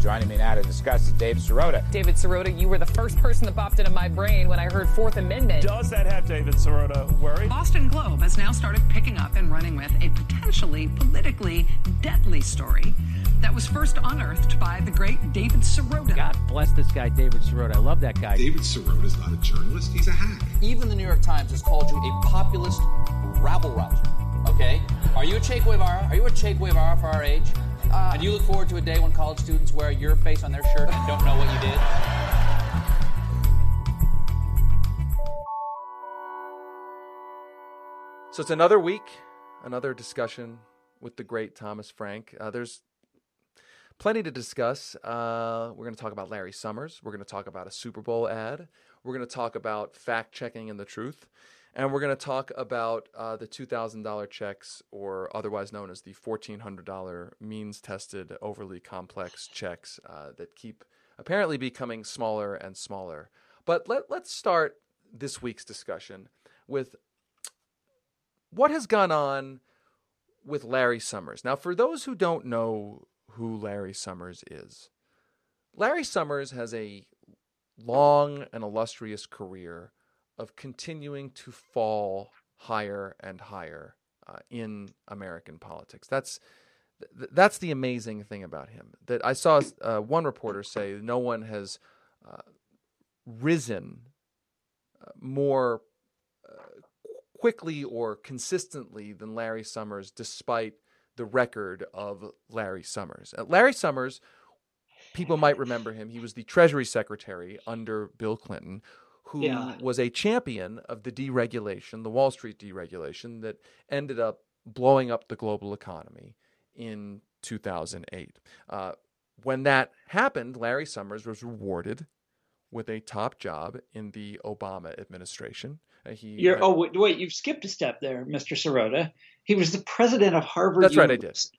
Joining me now to discuss is Dave Sirota. David Sirota, you were the first person that popped into my brain when I heard Fourth Amendment. Does that have David Sirota worried? Boston Globe has now started picking up and running with a potentially politically deadly story that was first unearthed by the great David Sirota. God bless this guy, David Sirota. I love that guy. David Sirota is not a journalist, he's a hack. Even the New York Times has called you a populist rabble rouser. Okay? Are you a Che Guevara? Are you a Che Guevara for our age? Uh, and you look forward to a day when college students wear your face on their shirt and don't know what you did? So it's another week, another discussion with the great Thomas Frank. Uh, there's plenty to discuss. Uh, we're going to talk about Larry Summers. We're going to talk about a Super Bowl ad. We're going to talk about fact checking and the truth. And we're going to talk about uh, the $2,000 checks, or otherwise known as the $1,400 means tested, overly complex checks uh, that keep apparently becoming smaller and smaller. But let, let's start this week's discussion with what has gone on with Larry Summers. Now, for those who don't know who Larry Summers is, Larry Summers has a long and illustrious career of continuing to fall higher and higher uh, in American politics. That's th- that's the amazing thing about him. That I saw uh, one reporter say no one has uh, risen uh, more uh, quickly or consistently than Larry Summers, despite the record of Larry Summers. Larry Summers, people might remember him. He was the Treasury Secretary under Bill Clinton who yeah. was a champion of the deregulation, the Wall Street deregulation that ended up blowing up the global economy in 2008. Uh, when that happened, Larry Summers was rewarded with a top job in the Obama administration. Uh, he oh wait, wait, you've skipped a step there, Mr. Sirota. He was the president of Harvard. That's University.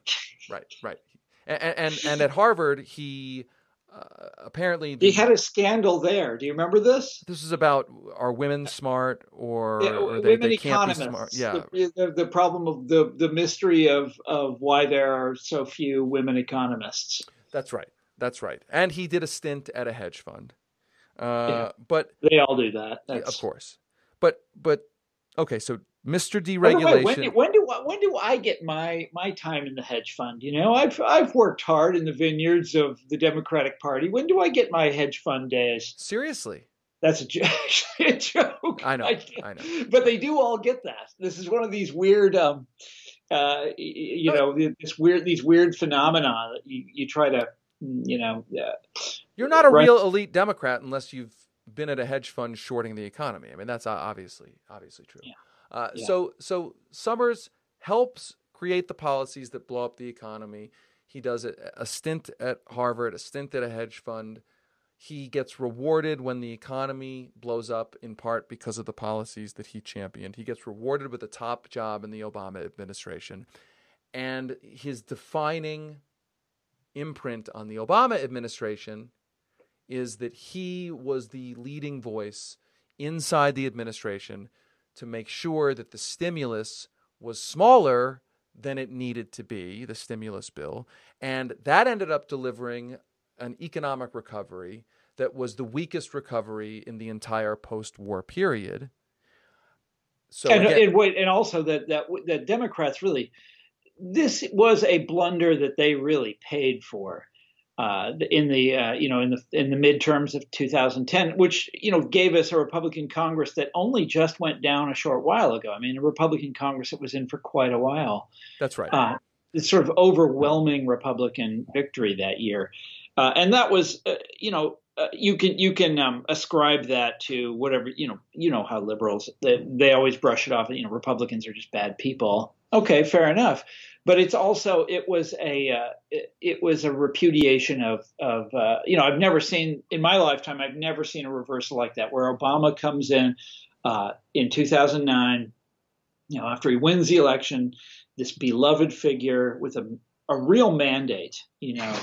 right, I did. right, right. And, and and at Harvard, he uh, apparently the, he had a scandal there. Do you remember this? This is about are women smart or, yeah, or they, women they economists. smart? Yeah, the, the, the, problem of the the mystery of of why there are so few women economists. That's right. That's right. And he did a stint at a hedge fund. Uh, yeah. But they all do that. That's... Of course. But but okay. So Mr. Deregulation. When do, when do when do I get my my time in the hedge fund? You know, I've I've worked hard in the vineyards of the Democratic Party. When do I get my hedge fund days? Seriously. That's a, a joke. I know. I, I, know. But they do all get that. This is one of these weird, um, uh, you know, this weird these weird phenomena that you, you try to, you know. Uh, You're not a run. real elite Democrat unless you've been at a hedge fund shorting the economy. I mean, that's obviously obviously true. Yeah. Uh, yeah. So so Summers helps create the policies that blow up the economy. He does a, a stint at Harvard, a stint at a hedge fund. He gets rewarded when the economy blows up, in part because of the policies that he championed. He gets rewarded with a top job in the Obama administration. And his defining imprint on the Obama administration is that he was the leading voice inside the administration to make sure that the stimulus was smaller than it needed to be, the stimulus bill. And that ended up delivering an economic recovery that was the weakest recovery in the entire post war period. So and, again, and, and also that, that that Democrats really this was a blunder that they really paid for uh, in the uh, you know in the in the midterms of 2010, which you know gave us a Republican Congress that only just went down a short while ago. I mean, a Republican Congress that was in for quite a while. That's right. Uh, it's sort of overwhelming Republican victory that year, uh, and that was uh, you know. Uh, you can you can um, ascribe that to whatever you know you know how liberals they, they always brush it off you know Republicans are just bad people okay fair enough but it's also it was a uh, it, it, was a repudiation of of uh, you know I've never seen in my lifetime I've never seen a reversal like that where Obama comes in uh, in 2009 you know after he wins the election this beloved figure with a a real mandate you know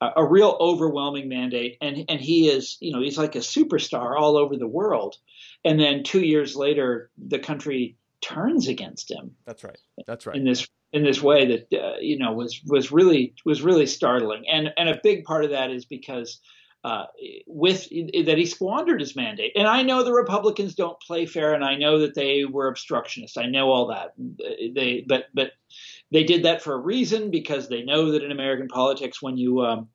a, a real overwhelming mandate and and he is you know he's like a superstar all over the world. And then two years later the country turns against him. That's right. That's right. In this in this way that uh, you know was was really was really startling, and and a big part of that is because uh, with that he squandered his mandate. And I know the Republicans don't play fair, and I know that they were obstructionists. I know all that. They but but they did that for a reason because they know that in American politics, when you um,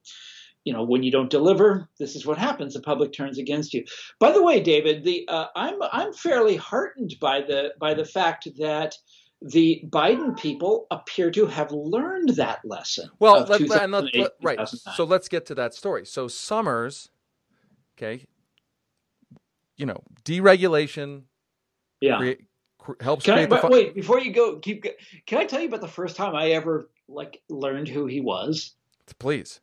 you know when you don't deliver, this is what happens. The public turns against you. By the way, David, the uh, I'm I'm fairly heartened by the by the fact that the Biden people appear to have learned that lesson. Well, let, let, let, right. So let's get to that story. So Summers, okay, you know, deregulation. Yeah. Helps. Can I, but wait, before you go, keep. Can I tell you about the first time I ever like learned who he was? Please.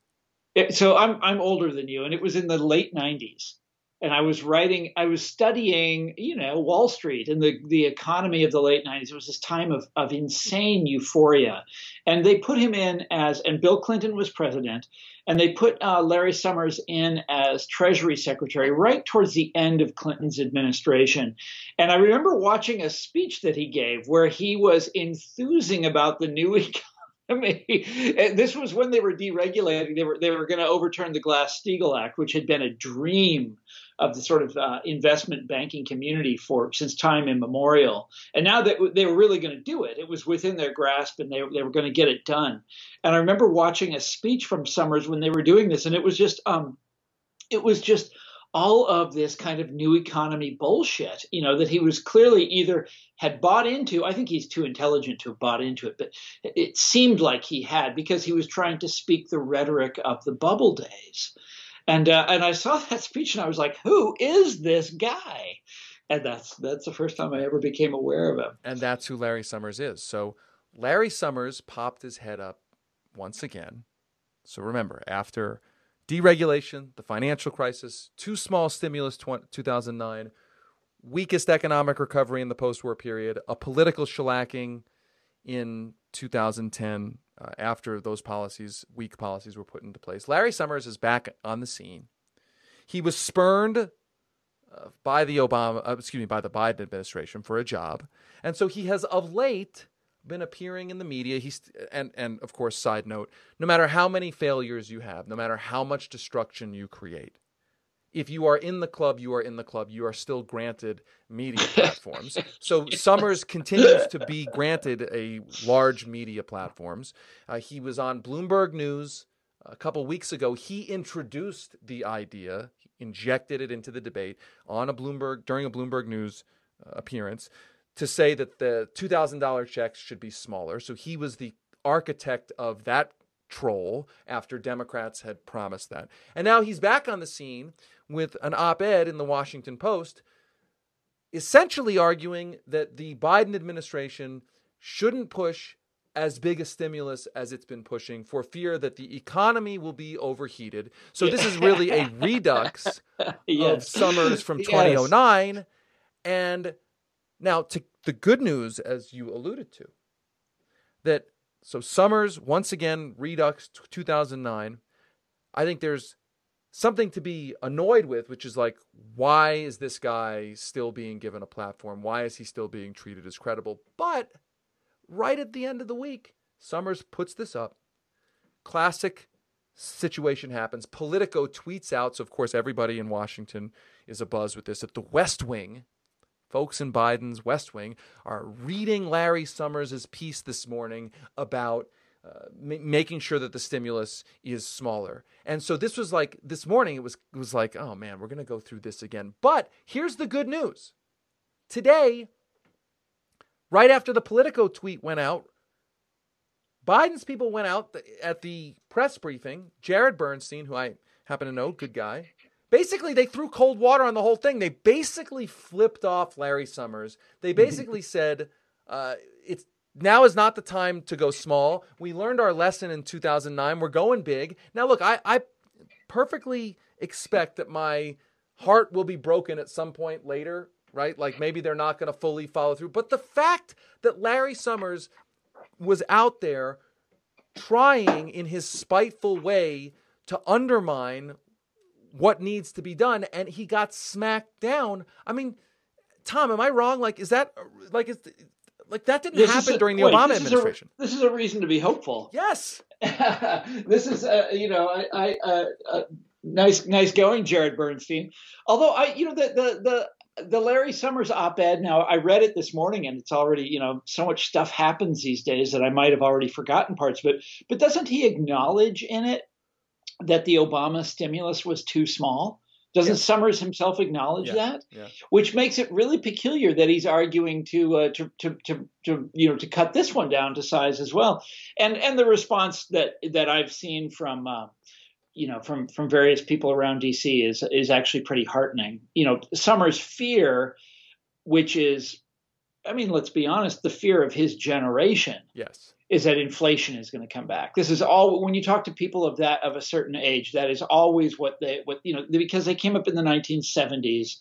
It, so I'm I'm older than you, and it was in the late '90s and I was writing, I was studying, you know, Wall Street and the, the economy of the late 90s. It was this time of, of insane euphoria. And they put him in as, and Bill Clinton was president, and they put uh, Larry Summers in as Treasury Secretary right towards the end of Clinton's administration. And I remember watching a speech that he gave where he was enthusing about the new economy. I mean, this was when they were deregulating. They were they were going to overturn the Glass-Steagall Act, which had been a dream of the sort of uh, investment banking community for since time immemorial. And now that they were really going to do it, it was within their grasp, and they they were going to get it done. And I remember watching a speech from Summers when they were doing this, and it was just um, it was just all of this kind of new economy bullshit, you know, that he was clearly either had bought into. I think he's too intelligent to have bought into it, but it seemed like he had because he was trying to speak the rhetoric of the bubble days. And uh, and I saw that speech and I was like, who is this guy? And that's that's the first time I ever became aware of him. And that's who Larry Summers is. So Larry Summers popped his head up once again. So remember, after deregulation, the financial crisis, too small stimulus 2009, weakest economic recovery in the post-war period, a political shellacking in 2010 uh, after those policies, weak policies, were put into place. Larry Summers is back on the scene. He was spurned uh, by the Obama, uh, excuse me, by the Biden administration for a job, and so he has of late been appearing in the media. He's and and of course, side note: no matter how many failures you have, no matter how much destruction you create, if you are in the club, you are in the club. You are still granted media platforms. so Summers continues to be granted a large media platforms. Uh, he was on Bloomberg News a couple weeks ago. He introduced the idea, injected it into the debate on a Bloomberg during a Bloomberg News uh, appearance to say that the $2,000 checks should be smaller. So he was the architect of that troll after Democrats had promised that. And now he's back on the scene with an op ed in the Washington Post, essentially arguing that the Biden administration shouldn't push as big a stimulus as it's been pushing for fear that the economy will be overheated. So this is really a redux yes. of Summers from 2009. Yes. Oh and now to the good news, as you alluded to, that so Summers once again redux 2009. I think there's something to be annoyed with, which is like, why is this guy still being given a platform? Why is he still being treated as credible? But right at the end of the week, Summers puts this up. Classic situation happens. Politico tweets out, so of course everybody in Washington is abuzz with this, that the West Wing, folks in Biden's West Wing, are reading Larry Summers' piece this morning about uh, making sure that the stimulus is smaller. And so this was like this morning it was it was like, oh man, we're going to go through this again. But here's the good news. Today, right after the Politico tweet went out, Biden's people went out at the press briefing. Jared Bernstein, who I happen to know, good guy. Basically, they threw cold water on the whole thing. They basically flipped off Larry Summers. They basically said, uh, it's now is not the time to go small. We learned our lesson in 2009. We're going big. Now, look, I, I perfectly expect that my heart will be broken at some point later, right? Like maybe they're not going to fully follow through. But the fact that Larry Summers was out there trying in his spiteful way to undermine what needs to be done and he got smacked down. I mean, Tom, am I wrong? Like, is that like is Like that didn't This happen a- during the wait, Obama this is a- administration. this is a reason to be hopeful. yes. this is, uh, you know, I, I uh, uh, nice, nice going, Jared Bernstein. Although I, you know, the the the the Larry Summers op-ed. Now I read it this morning, and it's already, you know, so much stuff happens these days that I might have already forgotten parts. But but doesn't he acknowledge in it that the Obama stimulus was too small? Doesn't Yes. Summers himself acknowledge Yeah. that? Yeah. which makes it really peculiar that he's arguing to, uh, to, to, to, to, you know, to cut this one down to size as well. And, and the response that, that I've seen from, uh, you know, from, from various people around DC is, is actually pretty heartening. You know, Summers' fear, which is, I mean, let's be honest, the fear of his generation Yes. Is that inflation is going to come back. This is all when you talk to people of that of a certain age, that is always what they what you know because they came up in the 1970s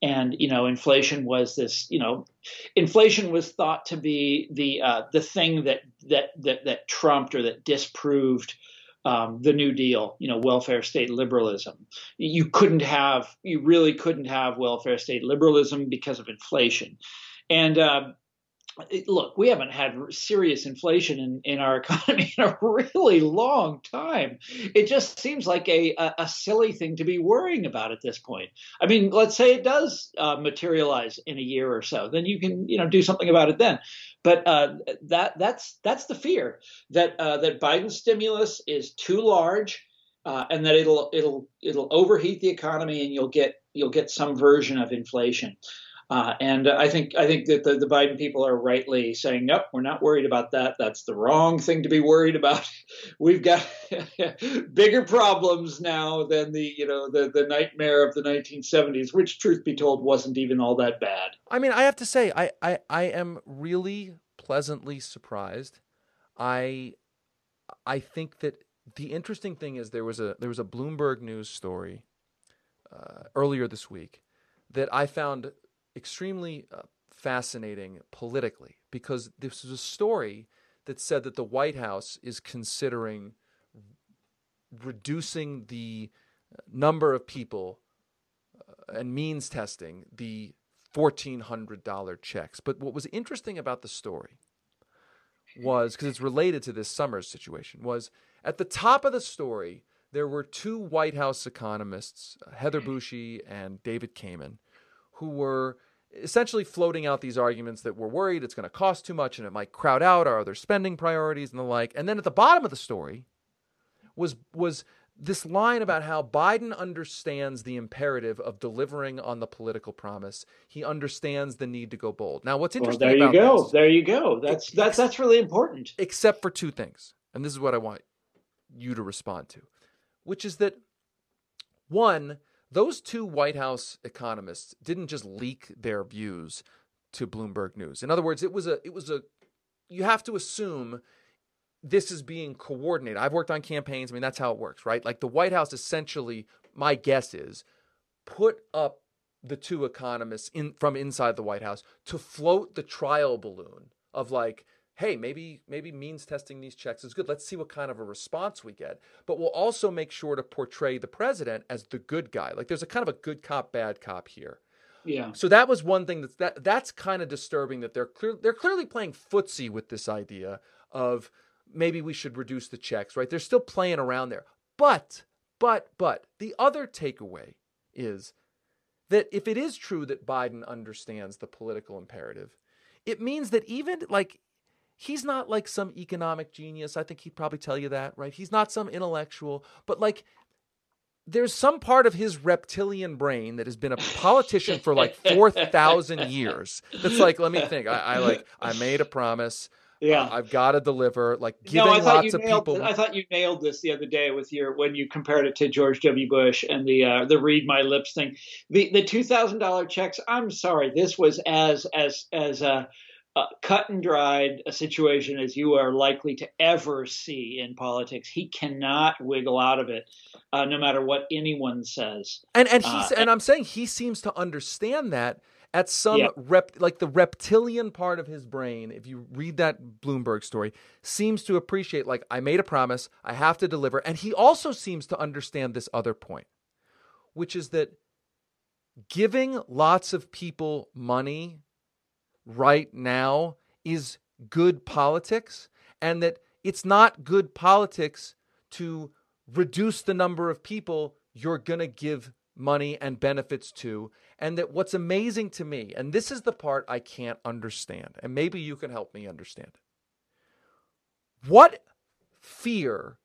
and you know inflation was this you know inflation was thought to be the uh, the thing that that that that trumped or that disproved um, the New Deal, you know, welfare state liberalism. You couldn't have, you really couldn't have welfare state liberalism because of inflation. And uh, look, we haven't had serious inflation in, in our economy in a really long time. It just seems like a, a, a silly thing to be worrying about at this point. I mean, let's say it does uh, materialize in a year or so, then you can you know do something about it then. But uh, that that's that's the fear that uh, that Biden's stimulus is too large. Uh, and that it'll it'll it'll overheat the economy, and you'll get you'll get some version of inflation. Uh, and I think I think that the, the Biden people are rightly saying, nope, we're not worried about that. That's the wrong thing to be worried about. We've got bigger problems now than the you know the the nightmare of the 1970s, which, truth be told, wasn't even all that bad. I mean, I have to say, I, I, I am really pleasantly surprised. I I think that the interesting thing is there was a there was a Bloomberg News story uh, earlier this week that I found extremely uh, fascinating politically because this was a story that said that the White House is considering reducing the number of people uh, and means testing the $1,400 checks. But what was interesting about the story was because it's related to this Summers situation was at the top of the story there were two White House economists, uh, Heather Boushey and David Kamin, who were essentially floating out these arguments that we're worried it's going to cost too much and it might crowd out our other spending priorities and the like. And then at the bottom of the story was was this line about how Biden understands the imperative of delivering on the political promise. He understands the need to go bold. Now, what's Well, interesting there you go. this, There you go. That's that's that's really important. except for two things, and this is what I want you to respond to, which is that one, those two White House economists didn't just leak their views to Bloomberg News. In other words, it was a it was a you have to assume this is being coordinated. I've worked on campaigns. I mean, that's how it works, right? Like the White House essentially, my guess is, put up the two economists in from inside the White House to float the trial balloon of like, hey, maybe maybe means testing these checks is good. Let's see what kind of a response we get. But we'll also make sure to portray the president as the good guy. Like there's a kind of a good cop, bad cop here. Yeah. So that was one thing that's that that's kind of disturbing that they're clear they're clearly playing footsie with this idea of maybe we should reduce the checks, right? They're still playing around there. But but but the other takeaway is that if it is true that Biden understands the political imperative, it means that even like he's not like some economic genius. I think he'd probably tell you that, right? He's not some intellectual, but like there's some part of his reptilian brain that has been a politician for like 4,000 years. That's like, let me think. I, I like, I made a promise. Yeah. Uh, I've got to deliver. Like giving no, I thought lots you of nailed. people. I thought you nailed this the other day with your when you compared it to George W. Bush and the uh, the read my lips thing. The the two thousand dollar checks. I'm sorry, this was as as as a, a cut and dried a situation as you are likely to ever see in politics. He cannot wiggle out of it, uh, no matter what anyone says. And and he's Uh, and I'm saying he seems to understand that at some Yeah. rep like the reptilian part of his brain, if you read that Bloomberg story, seems to appreciate like I made a promise, I have to deliver. And he also seems to understand this other point, which is that giving lots of people money right now is good politics and that it's not good politics to reduce the number of people you're going to give money and benefits to. And that what's amazing to me, and this is the part I can't understand, and maybe you can help me understand. it. What fear,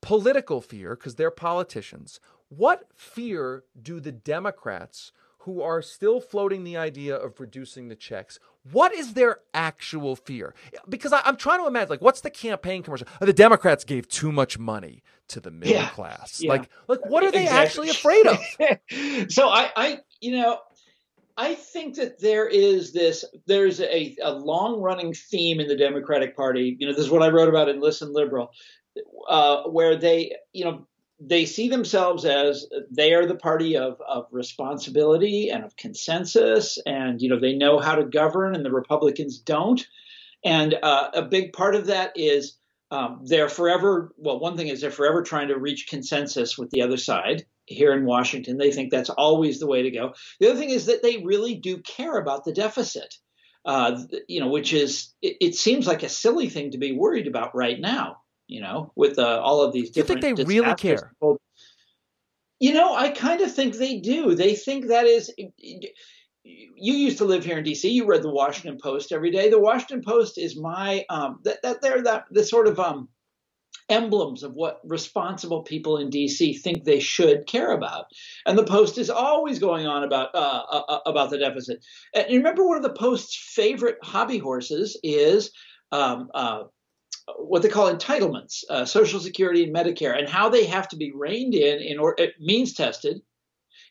political fear, because they're politicians, what fear do the Democrats who are still floating the idea of reducing the checks. What is their actual fear? Because I, am trying to imagine, like, what's the campaign commercial? Oh, the Democrats gave too much money to the middle Yeah. class. Yeah. Like, like, what are they Exactly. actually afraid of? so I, I, you know, I think that there is this, there's a, a long running theme in the Democratic Party. You know, this is what I wrote about in Listen Liberal, uh, where they, you know, they see themselves as they are the party of, of responsibility and of consensus, and you know they know how to govern, and the Republicans don't. And uh, a big part of that is um, they're forever. Well, one thing is they're forever trying to reach consensus with the other side here in Washington. They think that's always the way to go. The other thing is that they really do care about the deficit. Uh, you know, which is it, it seems like a silly thing to be worried about right now. You know, with uh, all of these different. You think they really care? You know, I kind of think they do. They think that is. You used to live here in D.C. You read the Washington Post every day. The Washington Post is my um, that that they're that the sort of um, emblems of what responsible people in D.C. think they should care about. And the Post is always going on about uh, uh, about the deficit. And you remember one of the Post's favorite hobby horses is. Um, uh, what they call entitlements, uh, Social Security and Medicare, and how they have to be reined in in means tested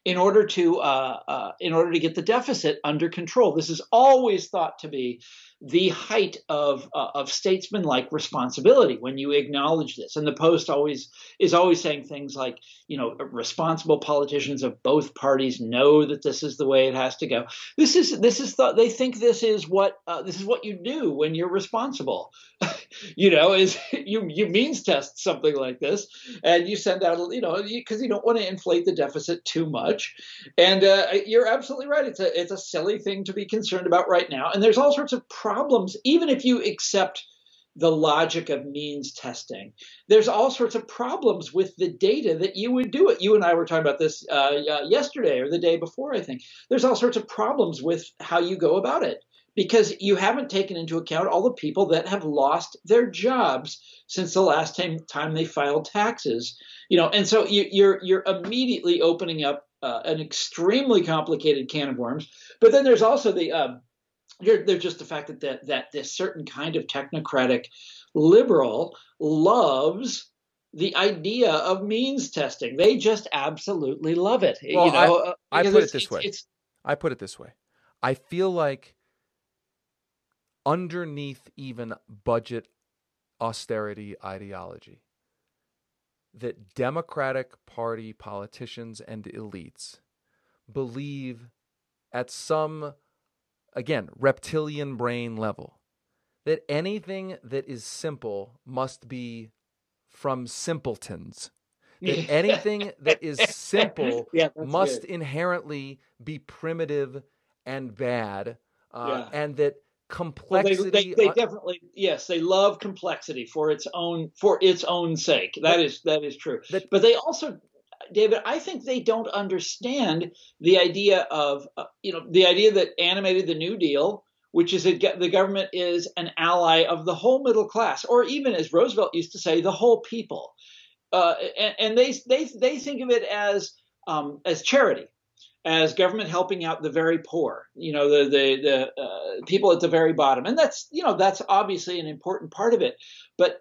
in order to uh, uh, in order to get the deficit under control. This is always thought to be the height of uh, of statesmanlike responsibility when you acknowledge this. And the Post always is always saying things like, you know, responsible politicians of both parties know that this is the way it has to go. This is this is thought they think this is what uh, this is what you do when you're responsible. you know, is you you means test something like this, and you send out, you know, because you, don't want to inflate the deficit too much. And uh, you're absolutely right. It's a it's a silly thing to be concerned about right now. And there's all sorts of problems, even if you accept the logic of means testing. There's all sorts of problems with the data that you would do it. You and I were talking about this uh, yesterday or the day before, I think. There's all sorts of problems with how you go about it because you haven't taken into account all the people that have lost their jobs since the last time, time they filed taxes. You know, and so you, you're you're immediately opening up uh, an extremely complicated can of worms. But then there's also the um, there- there's just the fact that, that that this certain kind of technocratic liberal loves the idea of means testing. They just absolutely love it. Well, you know, uh, I put it this way. It's, I put it this way. I feel like underneath even budget austerity ideology, that Democratic Party politicians and elites believe at some, again, reptilian brain level that anything that is simple must be from simpletons. That anything that is simple Yeah, must good. inherently be primitive and bad, uh, Yeah. and that Well, they, complexity. they, they uh, definitely yes they love complexity for its own for its own sake. That is that is true. That- but they also david i think they don't understand the idea of uh, you know the idea that animated the new deal which is that the government is an ally of the whole middle class or even as roosevelt used to say the whole people. Uh, and, and they they they think of it as um, as charity as government helping out the very poor, you know, the the the uh, people at the very bottom, and that's you know that's obviously an important part of it. But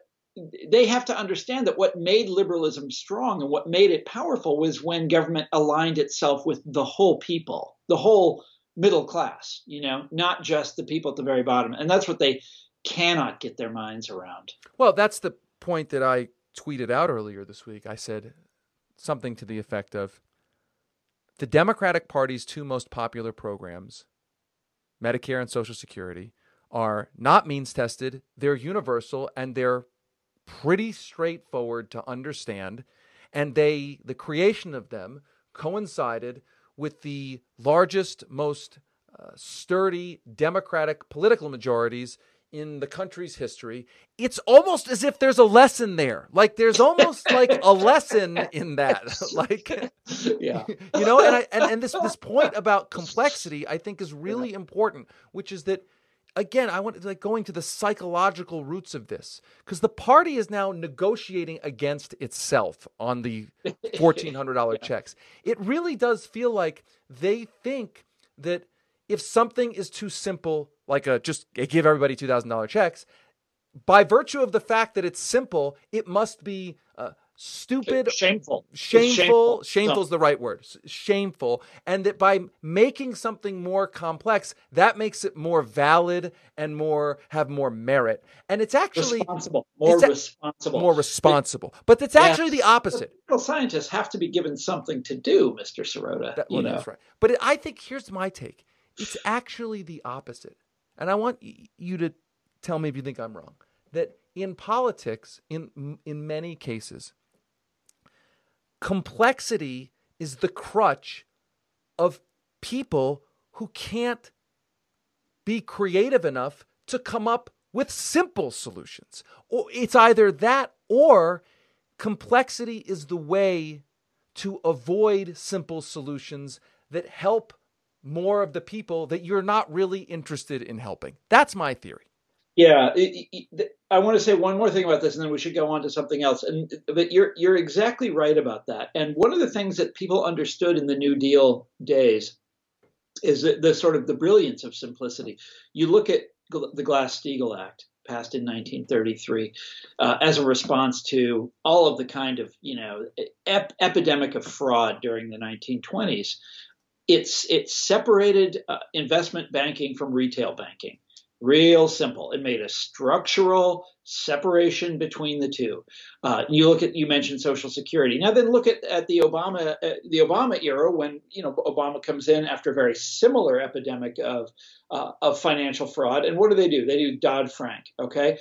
they have to understand that what made liberalism strong and what made it powerful was when government aligned itself with the whole people, the whole middle class, you know, not just the people at the very bottom, and that's what they cannot get their minds around. Well, that's the point that I tweeted out earlier this week. I said something to the effect of the Democratic Party's two most popular programs, Medicare and Social Security, are not means tested, they're universal, and they're pretty straightforward to understand. And they the creation of them coincided with the largest, most uh, sturdy Democratic political majorities in the country's history, it's almost as if there's a lesson there. Like there's almost like a lesson in that. like yeah. you know, and I and, and this this point about complexity I think is really important, which is that again, I want like going to the psychological roots of this because the party is now negotiating against itself on the fourteen hundred dollar yeah. checks. It really does feel like they think that if something is too simple, like a just give everybody two thousand dollar checks, by virtue of the fact that it's simple, it must be uh, stupid, shameful, shameful, shameful. Shameful is the right word. Shameful, and that by making something more complex, that makes it more valid and more have more merit. And it's actually responsible, more it's responsible, more responsible. But it's actually the opposite. Well, Scientists have to be given something to do, Mister Sirota. That, well, that's right. But it, I think here's my take. It's actually the opposite, and I want you to tell me if you think I'm wrong. That in politics, in in many cases, complexity is the crutch of people who can't be creative enough to come up with simple solutions. It's either that or complexity is the way to avoid simple solutions that help more of the people that you're not really interested in helping. That's my theory. Yeah, I want to say one more thing about this, and then we should go on to something else. And but you're you're exactly right about that. And one of the things that people understood in the New Deal days is the, the sort of the brilliance of simplicity. You look at the Glass-Steagall Act passed in 1933 uh, as a response to all of the kind of you know ep- epidemic of fraud during the 1920s. It's it separated uh, investment banking from retail banking Real simple. It made a structural separation between the two. Uh, you look at you mentioned Social Security. Now then look at, at the Obama uh, the Obama era when you know Obama comes in after a very similar epidemic of uh, of financial fraud. And what do they do? They do Dodd Frank. Okay,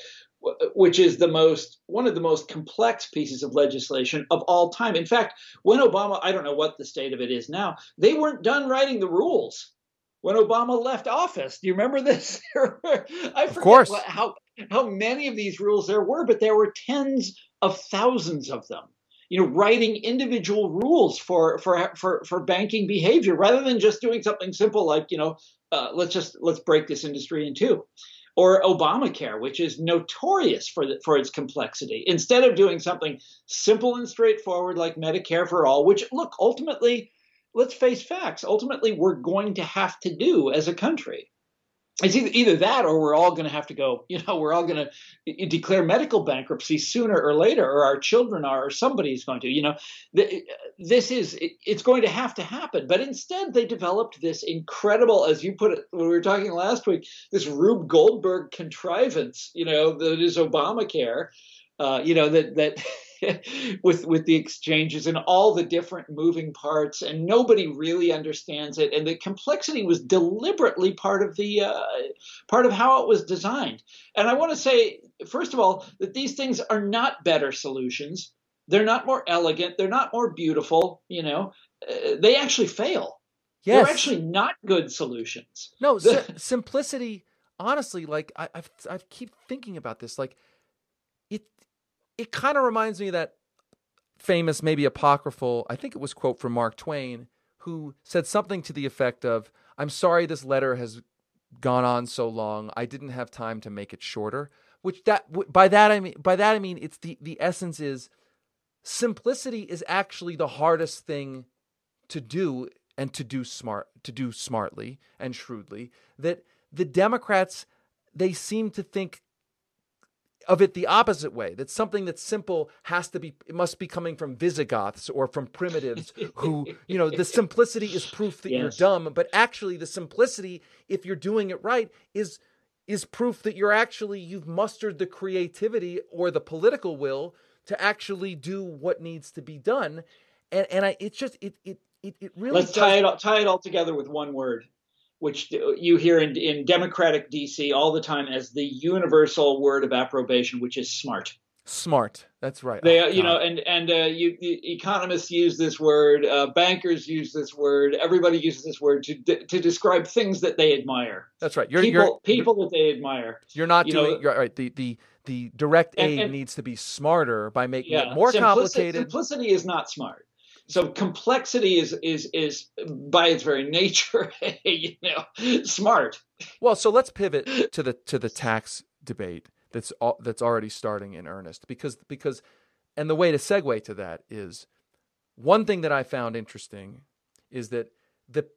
which is the most one of the most complex pieces of legislation of all time. In fact, when Obama, I don't know what the state of it is now, they weren't done writing the rules when Obama left office. Do you remember this? I forget of course. What, how how many of these rules there were, but there were tens of thousands of them. You know, writing individual rules for for for for banking behavior rather than just doing something simple like you know, uh, let's just let's break this industry in two. Or Obamacare, which is notorious for the, for its complexity. Instead of doing something simple and straightforward like Medicare for all, which look ultimately let's face facts. Ultimately, we're going to have to do as a country. It's either, that or we're all going to have to go, you know, we're all going to declare medical bankruptcy sooner or later, or our children are, or somebody's going to, you know. This is, it's going to have to happen. But instead, they developed this incredible, as you put it, when we were talking last week, this Rube Goldberg contrivance, you know, that is Obamacare, uh, you know, that, that, with with the exchanges and all the different moving parts, and nobody really understands it. And the complexity was deliberately part of the uh, part of how it was designed. And I want to say, first of all, that these things are not better solutions. They're not more elegant. They're not more beautiful. You know, uh, they actually fail. Yes. They're actually not good solutions. No, si- simplicity. Honestly, like I, I've I keep thinking about this. Like it kind of reminds me of that famous, maybe apocryphal, I think it was quote from Mark Twain, who said something to the effect of, I'm sorry this letter has gone on so long. I didn't have time to make it shorter. Which that by that I mean by that I mean it's the the essence is simplicity is actually the hardest thing to do and to do smart to do smartly and shrewdly that the democrats they seem to think of it the opposite way that something that's simple has to be it must be coming from visigoths or from primitives who you know the simplicity is proof that yes. you're dumb but actually the simplicity if you're doing it right is is proof that you're actually you've mustered the creativity or the political will to actually do what needs to be done and and i it's just it it it, it really let's tie it all, tie it all together with one word which you hear in, in Democratic DC all the time as the universal word of approbation, which is smart. Smart. That's right. They, Oh, you know, and and uh, you, economists use this word, uh, bankers use this word, everybody uses this word to de- to describe things that they admire. that's right. You're people, you're people that they admire. you're not you doing know- you're right. The the the direct And- aid and- needs to be smarter by making Yeah, it more complicated. Simplicity is not smart. So complexity is is is by its very nature, you know, smart. Well, so let's pivot to the to the tax debate that's that's already starting in earnest because because and the way to segue to that is one thing that I found interesting is that the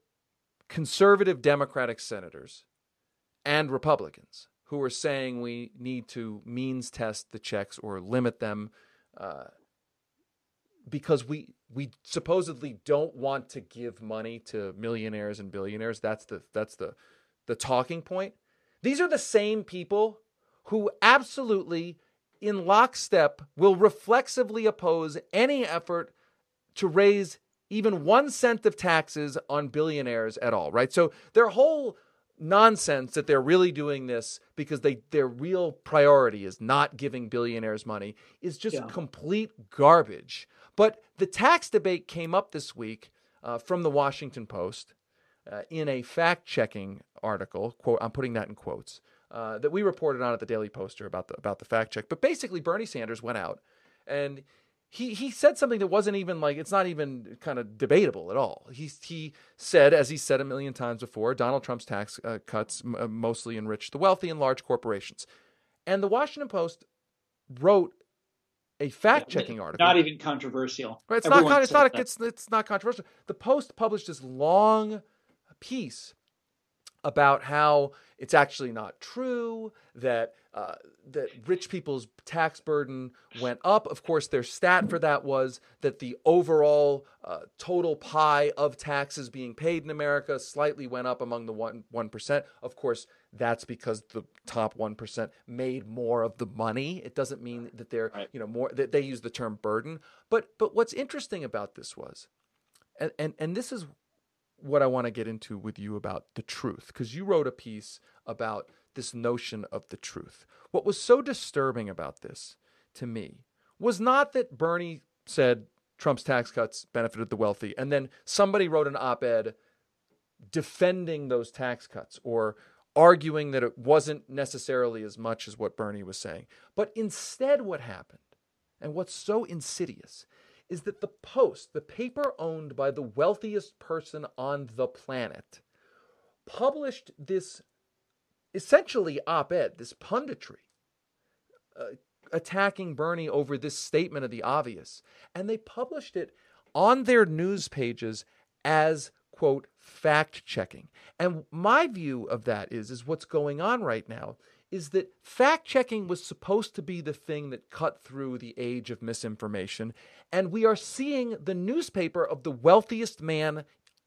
conservative Democratic senators and Republicans who are saying we need to means test the checks or limit them uh, because we we supposedly don't want to give money to millionaires and billionaires. That's the that's the the talking point. These are the same people who absolutely, in lockstep, will reflexively oppose any effort to raise even one cent of taxes on billionaires at all, right? So their whole nonsense that they're really doing this because they their real priority is not giving billionaires money is just Yeah. complete garbage. But the tax debate came up this week uh, from the Washington Post uh, in a fact-checking article. Quote, I'm putting that in quotes uh, that we reported on at the Daily Poster about the about the fact check. But basically, Bernie Sanders went out and he he said something that wasn't even like it's not even kind of debatable at all. He he said, as he said a million times before, Donald Trump's tax uh, cuts m- uh, mostly enrich the wealthy and large corporations. And the Washington Post wrote a fact-checking article. Not even controversial. Right, it's Everyone not. It's not. that. It's it's not controversial. The Post published this long piece about how it's actually not true that uh, that rich people's tax burden went up. Of course, their stat for that was that the overall uh, total pie of taxes being paid in America slightly went up among the one one percent. Of course, that's because the top one percent made more of the money. It doesn't mean that they're Right. you know more that they use the term burden. But but what's interesting about this was, and and, and this is what I want to get into with you about the truth, because you wrote a piece about this notion of the truth. What was so disturbing about this to me was not that Bernie said Trump's tax cuts benefited the wealthy, and then somebody wrote an op ed defending those tax cuts or arguing that it wasn't necessarily as much as what Bernie was saying. But instead, what happened, and what's so insidious, is that the Post, the paper owned by the wealthiest person on the planet, published this essentially op ed, this punditry, uh, attacking Bernie over this statement of the obvious. And they published it on their news pages as, quote, fact checking. And my view of that is, is what's going on right now is that fact checking was supposed to be the thing that cut through the age of misinformation. And we are seeing the newspaper of the wealthiest man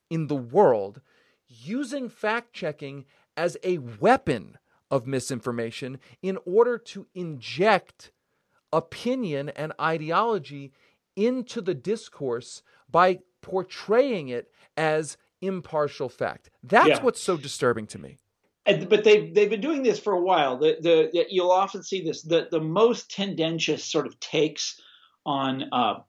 in the world using fact checking as a weapon of misinformation in order to inject opinion and ideology into the discourse by portraying it as impartial fact. That's Yeah. what's so disturbing to me. And, but they've they've been doing this for a while. The, the, the you'll often see this. The the most tendentious sort of takes on uh,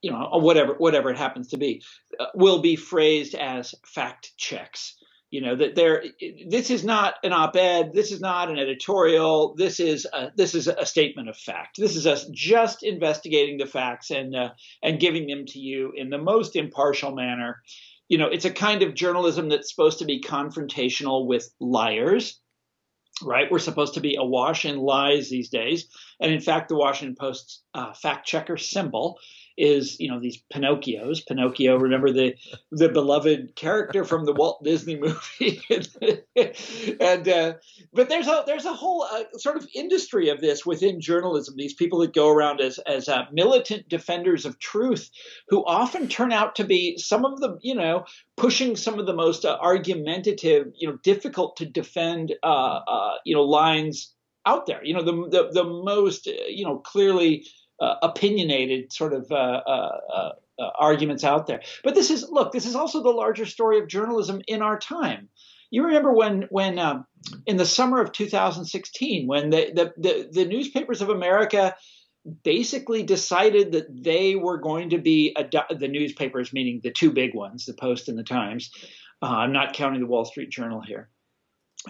you know whatever whatever it happens to be uh, will be phrased as fact checks. You know that there. This is not an op-ed. This is not an editorial. This is a, this is a statement of fact. This is us just investigating the facts and uh, and giving them to you in the most impartial manner you know, it's a kind of journalism that's supposed to be confrontational with liars, right? We're supposed to be awash in lies these days. And in fact, the Washington Post's uh, fact checker symbol is, you know, these Pinocchios. Pinocchio, remember the the beloved character from the Walt Disney movie, and uh, but there's a there's a whole uh, sort of industry of this within journalism. These people that go around as as uh, militant defenders of truth, who often turn out to be some of the you know pushing some of the most uh, argumentative, you know, difficult to defend, uh, uh, you know, lines out there. You know, the the, the most, you know, clearly uh, opinionated sort of uh, uh, uh, arguments out there. But this is look, this is also the larger story of journalism in our time. You remember when when um, in the summer of 2016, when the, the the the newspapers of America basically decided that they were going to be ado- the newspapers, meaning the two big ones, the Post and the Times. Uh, I'm not counting the Wall Street Journal here,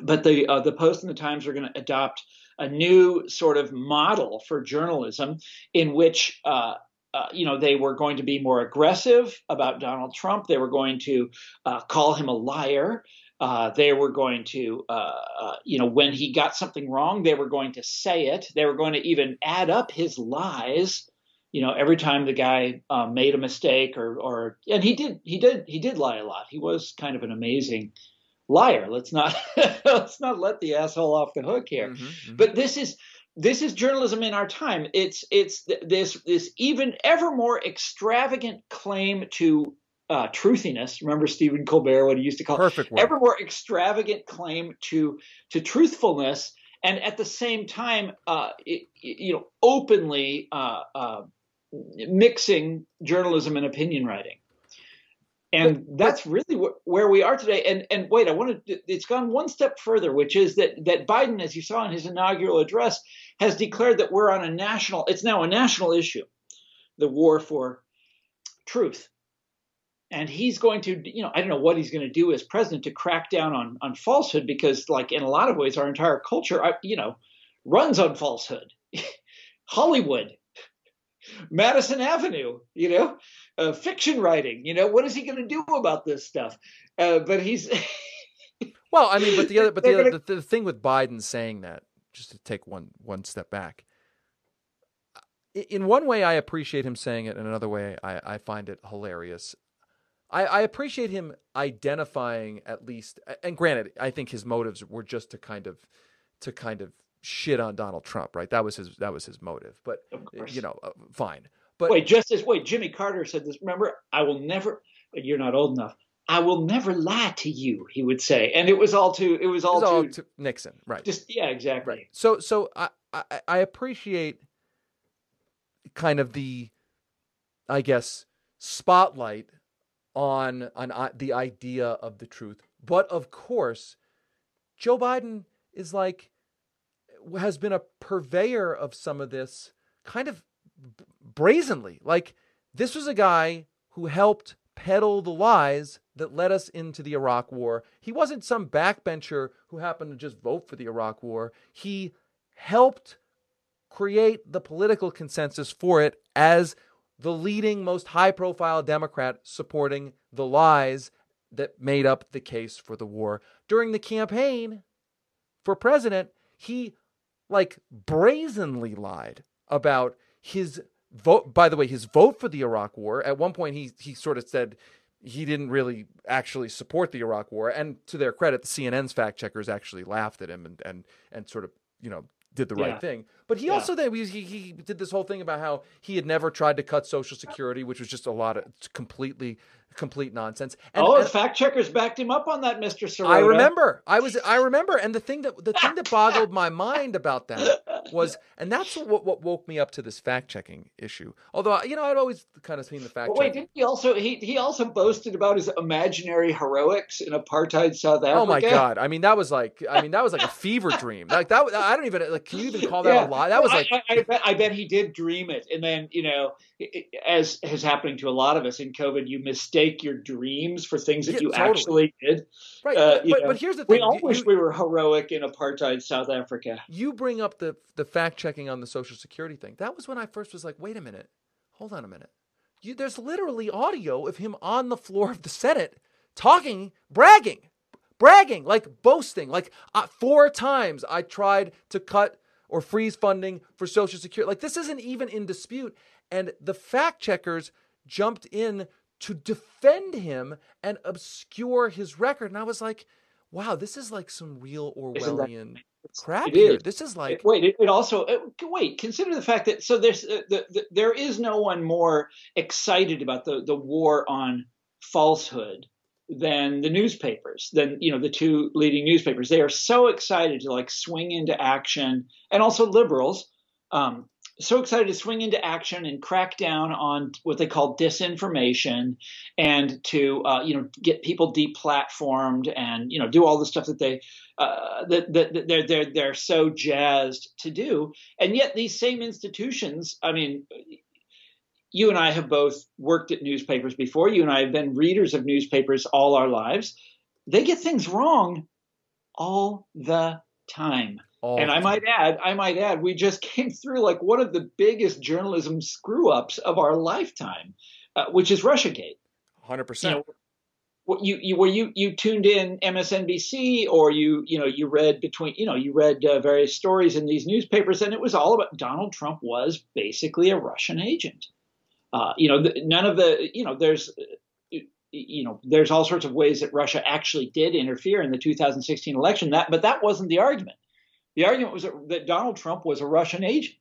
but the uh, the Post and the Times are going to adopt a new sort of model for journalism in which. Uh, uh, you know, they were going to be more aggressive about Donald Trump. They were going to uh, call him a liar. Uh, they were going to, uh, uh, you know, when he got something wrong, they were going to say it. They were going to even add up his lies. You know, every time the guy uh, made a mistake, or, or, and he did, he did, he did lie a lot. He was kind of an amazing liar. Let's not, let's not let the asshole off the hook here. Mm-hmm, mm-hmm. But this is, this is journalism in our time. It's, it's this, this even ever more extravagant claim to uh, truthiness. Remember Stephen Colbert, what he used to call Perfect word. ever more extravagant claim to to truthfulness, and at the same time, uh, it, you know, openly uh, uh, mixing journalism and opinion writing. And that's really wh- where we are today. And and wait, I wanted to, it's gone one step further, which is that that Biden, as you saw in his inaugural address, has declared that we're on a national. It's now a national issue, the war for truth and he's going to you know i don't know what he's going to do as president to crack down on on falsehood because like in a lot of ways our entire culture uh, you know runs on falsehood hollywood madison avenue you know uh, fiction writing you know what is he going to do about this stuff uh, but he's well i mean but the other but the, other, gonna... the, the thing with biden saying that just to take one one step back in one way, I appreciate him saying it. In another way, I, I find it hilarious. I, I appreciate him identifying at least, and granted, I think his motives were just to kind of, to kind of shit on Donald Trump, right? That was his that was his motive. But you know, uh, fine. But wait, just as wait, Jimmy Carter said this. Remember, I will never. You're not old enough. I will never lie to you. He would say, and it was all to it was all, it was all to, Nixon, right? Just yeah, exactly. Right. So so I, I I appreciate kind of the, I guess, spotlight on on uh, the idea of the truth. But of course, Joe Biden is like has been a purveyor of some of this kind of brazenly. Like this was a guy who helped peddle the lies that led us into the Iraq war. He wasn't some backbencher who happened to just vote for the Iraq war. He helped create the political consensus for it as the leading, most high profile Democrat supporting the lies that made up the case for the war. During the campaign for president, he like brazenly lied about his vote. By the way, his vote for the Iraq war. At one point, he, he sort of said he didn't really actually support the Iraq war. And to their credit, the CNN's fact checkers actually laughed at him and, and, and sort of, you know, did the yeah. right thing. But he yeah. also then he, he did this whole thing about how he had never tried to cut Social Security, which was just a lot of completely complete nonsense. And, oh, uh, and fact checkers backed him up on that, Mister Sirota. I remember. I was. I remember. And the thing that the thing that boggled my mind about that was, and that's what what woke me up to this fact checking issue. Although you know, I'd always kind of seen the fact. Wait, didn't he also he he also boasted about his imaginary heroics in apartheid South Africa? Oh my god! I mean, that was like, I mean, that was like a fever dream. Like that. I don't even like. Can you even call that yeah. a lie? That was like. I, I, bet, I bet he did dream it, and then you know, as is happening to a lot of us in COVID, you mistake your dreams for things that yeah, you totally. actually did. Right, uh, but, but, here's the thing: we all you, wish we were heroic in apartheid South Africa. You bring up the the fact checking on the Social Security thing. That was when I first was like, wait a minute, hold on a minute. You, there's literally audio of him on the floor of the Senate talking, bragging, bragging, like boasting. Like uh, four times I tried to cut or freeze funding for Social Security. Like this isn't even in dispute. And the fact checkers jumped in to defend him and obscure his record. And I was like, wow, this is like some real Orwellian crap here. Is. This is like it, wait. It, it also it, wait. Consider the fact that so there's uh, the, the, there is no one more excited about the the war on falsehood than the newspapers than you know the two leading newspapers. They are so excited to like swing into action, and also liberals. Um, so excited to swing into action and crack down on what they call disinformation and to uh, you know get people deplatformed and you know do all the stuff that they uh, that, that they're they're they're so jazzed to do. And yet these same institutions I mean you and I have both worked at newspapers before. You and I have been readers of newspapers all our lives. They get things wrong all the time All and I might add, I might add, we just came through like one of the biggest journalism screw ups of our lifetime, uh, which is RussiaGate. Hundred You percent. you, you where you you tuned in MSNBC or you you know you read between you know you read uh, various stories in these newspapers and it was all about Donald Trump was basically a Russian agent. Uh, you know, the, none of the you know there's uh, you know there's all sorts of ways that Russia actually did interfere in the 2016 election. That but that wasn't the argument. The argument was that, Donald Trump was a Russian agent.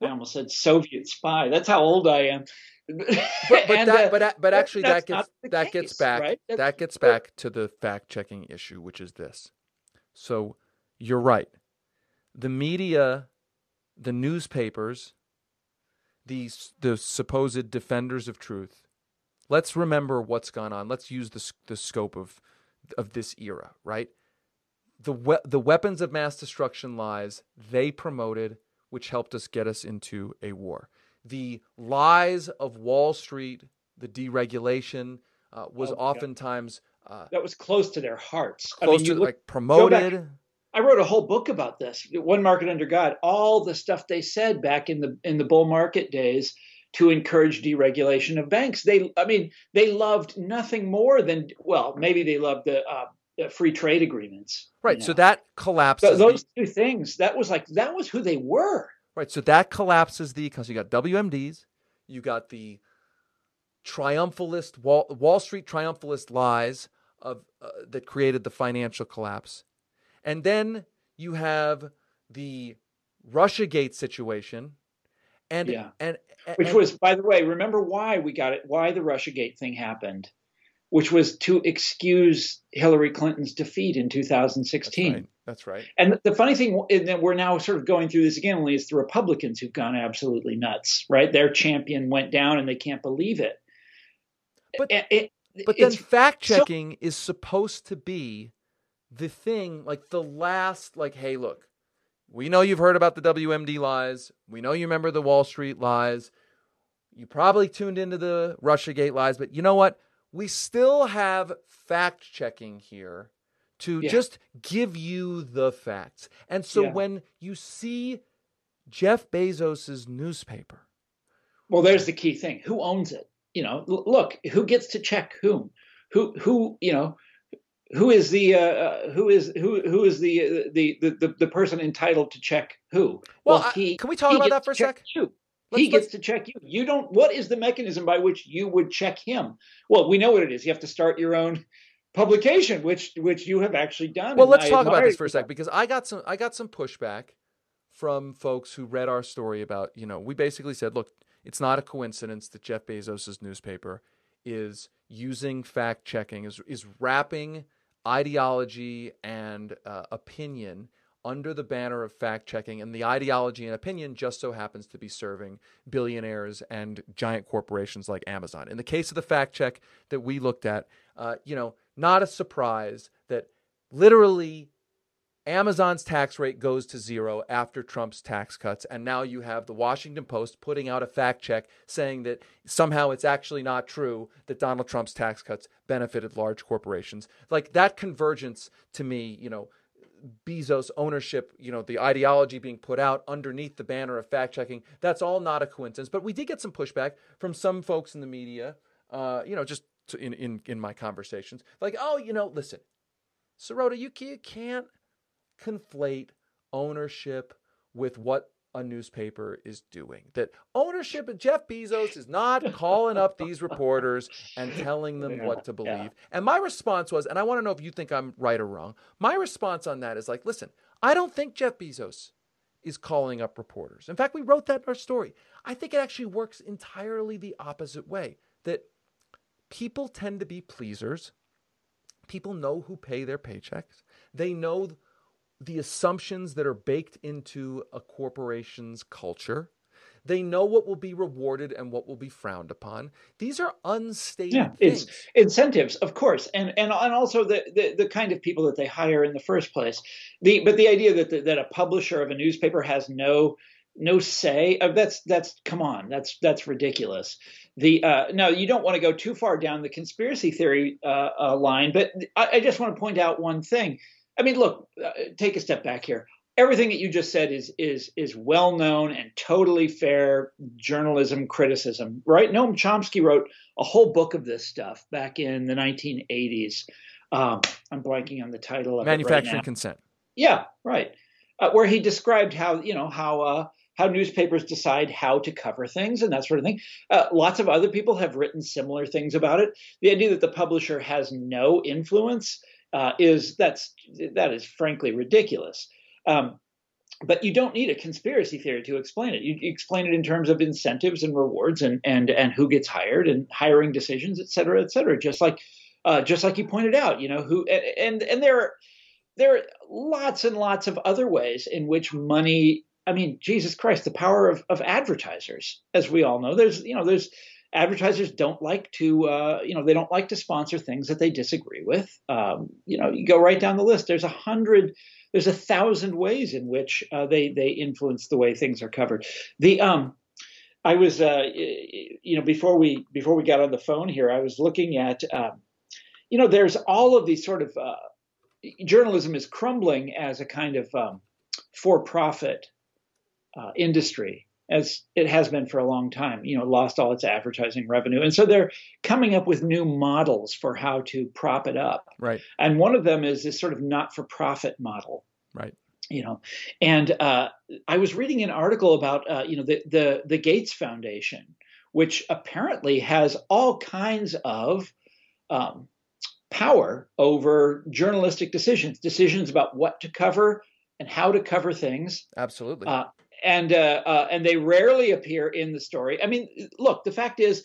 I almost said Soviet spy. That's how old I am. But but And, that uh, but but actually that gets that gets back right? That gets back to the fact checking issue, which is this. So you're right. The media, the newspapers, these the supposed defenders of truth. Let's remember what's gone on. Let's use the the scope of of this era, right? The we- the weapons of mass destruction lies they promoted, which helped us get us into a war. The lies of Wall Street, the deregulation, uh, was Oh, oftentimes uh, that was close to their hearts. I mean, to you look- like back- promoted. I wrote a whole book about this. One Market Under God. All the stuff they said back in the in the bull market days to encourage deregulation of banks. They, I mean, they loved nothing more than well, maybe they loved the, uh, the free trade agreements. Right. you So that collapses. The- those two things. That was like that was who they were. Right. So that collapses the because you got WMDs, you got the triumphalist Wall, Wall Street triumphalist lies of uh, that created the financial collapse, and then you have the RussiaGate situation, and Yeah. and Which and- was, by the way, remember why we got it? Why the RussiaGate thing happened? Which was to excuse Hillary Clinton's defeat in that's 2016. right. That's right. And the funny thing is that we're now sort of going through this again, only it's the Republicans who've gone absolutely nuts, right? Their champion went down and they can't believe it. But- It- it- But then fact so- checking is supposed to be the thing, like the last, like, hey, look, we know you've heard about the WMD lies. We know you remember the Wall Street lies. You probably tuned into the Russiagate lies, but you know what? We still have fact checking here to Yeah. just give you the facts. And so Yeah. when you see Jeff Bezos's newspaper, well, there's the key thing: who owns it? You know, look, who gets to check whom? Who, who, you know, who is the, uh, uh, who is who, who is the, uh, the, the, the, the person entitled to check who? Well, I- can we talk he about that for a sec? You. Let's- he gets to check you. You don't. What is the mechanism by which you would check him? Well, we know what it is. You have to start your own publication, which which you have actually done. Well, let's I talk about this for a sec because I got some I got some pushback from folks who read our story about, you know, we basically said, look, it's not a coincidence that Jeff Bezos's newspaper is using fact checking is is wrapping ideology and uh, opinion under the banner of fact checking and the ideology and opinion just so happens to be serving billionaires and giant corporations like Amazon. In the case of the fact check that we looked at, uh, you know, not a surprise that literally Amazon's tax rate goes to zero after Trump's tax cuts. And now you have the Washington Post putting out a fact check saying that somehow it's actually not true that Donald Trump's tax cuts benefited large corporations. Like that convergence to me, you know, Bezos ownership, you know, the ideology being put out underneath the banner of fact checking, that's all not a coincidence. But we did get some pushback from some folks in the media, uh, you know, just to, in, in, in my conversations. Like, oh, you know, listen, Sirota, you, you can't conflate ownership with what a newspaper is doing. That ownership of Jeff Bezos is not calling up these reporters and telling them Yeah, what to yeah. believe. And my response was, and I want to know if you think I'm right or wrong. My response on that is like, listen, I don't think Jeff Bezos is calling up reporters. In fact, we wrote that in our story. I think it actually works entirely the opposite way. That people tend to be pleasers. People know who pay their paychecks. They know the assumptions that are baked into a corporation's culture. They know what will be rewarded and what will be frowned upon. These are unstated yeah, things. It's incentives, of course, and and and also the, the the kind of people that they hire in the first place. The but the idea that the, that a publisher of a newspaper has no no say uh, that's that's come on that's that's ridiculous the uh, no you don't want to go too far down the conspiracy theory uh, uh, line but I, I, just want to point out one thing i mean look uh, take a step back here. Everything that you just said is is is well known and totally fair journalism criticism right? Noam chomsky wrote a whole book of this stuff back in the 1980s um, i'm blanking on the title of manufacturing right consent. Yeah right. Uh, where he described how you know how how newspapers decide how to cover things and that sort of thing. Uh, lots of other people have written similar things about it. The idea that the publisher has no influence uh, is that's that is frankly ridiculous. Um, but you don't need a conspiracy theory to explain it. You, explain it in terms of incentives and rewards and and and who gets hired and hiring decisions, et cetera, et cetera. Just like uh, just like you pointed out, you know who and and there are there are lots and lots of other ways in which money I mean, Jesus Christ, the power of, of advertisers, as we all know. There's, you know, there's advertisers don't like to, uh, you know, they don't like to sponsor things that they disagree with. Um, you know, you go right down the list. There's a hundred, there's a thousand ways in which uh, they they influence the way things are covered. The um, I was, uh, you know, before we before we got on the phone here, I was looking at, um, you know, there's all of these sort of uh, journalism is crumbling as a kind of um, for-profit uh, industry as it has been for a long time, you know, lost all its advertising revenue. And so they're coming up with new models for how to prop it up. Right. And one of them is this sort of not for profit model. Right. You know, and uh, I was reading an article about, uh, you know, the, the, the Gates Foundation, which apparently has all kinds of um, power over journalistic decisions, decisions about what to cover and how to cover things. Absolutely. Uh, and uh, uh, and they rarely appear in the story. I mean, look, the fact is,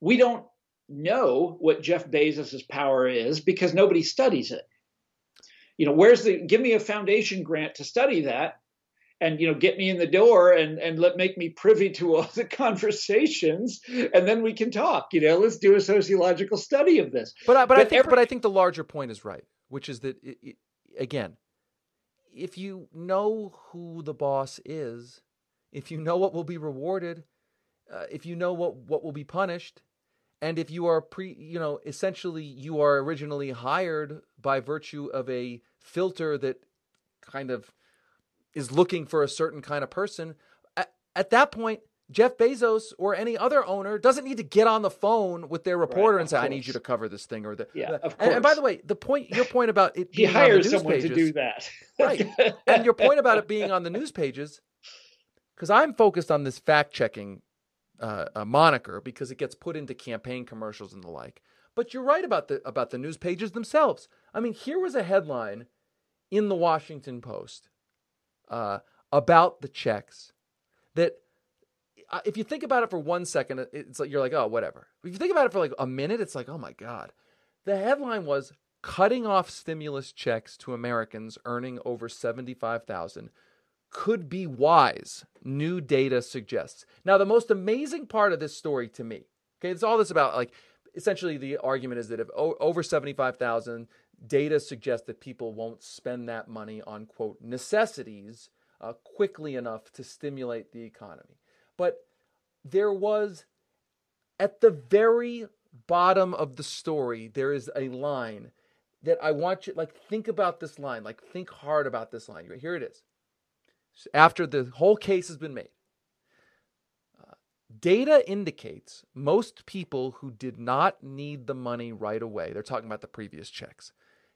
we don't know what Jeff Bezos's power is because nobody studies it. You know, where's the give me a foundation grant to study that, and you know, get me in the door and and let make me privy to all the conversations, and then we can talk. You know, let's do a sociological study of this. But I, but, but I think every, but I think the larger point is right, which is that it, it, again, if you know who the boss is, if you know what will be rewarded, uh, if you know what what will be punished, and if you are pre, you know, essentially you are originally hired by virtue of a filter that kind of is looking for a certain kind of person, at, at that point, Jeff Bezos or any other owner doesn't need to get on the phone with their reporter right, and say, course. "I need you to cover this thing," or the yeah. The, of course. And, and, by the way, the point, your point about it, he hires someone pages, to do that, right? And your point about it being on the news pages, because I'm focused on this fact checking uh, uh, moniker because it gets put into campaign commercials and the like. But you're right about the about the news pages themselves. I mean, here was a headline in the Washington Post uh, about the checks that if you think about it for one second, it's like you're like, oh, whatever. If you think about it for like a minute, it's like, oh my god. The headline was cutting off stimulus checks to Americans earning over seventy-five thousand could be wise. New data suggests. Now, the most amazing part of this story to me, okay, it's all this about like essentially the argument is that if over seventy-five thousand, data suggests that people won't spend that money on quote necessities uh, quickly enough to stimulate the economy. But there was, at the very bottom of the story, there is a line that I want you, like, think about this line, like, think hard about this line. Here it is. After the whole case has been made, uh, data indicates most people who did not need the money right away, they're talking about the previous checks.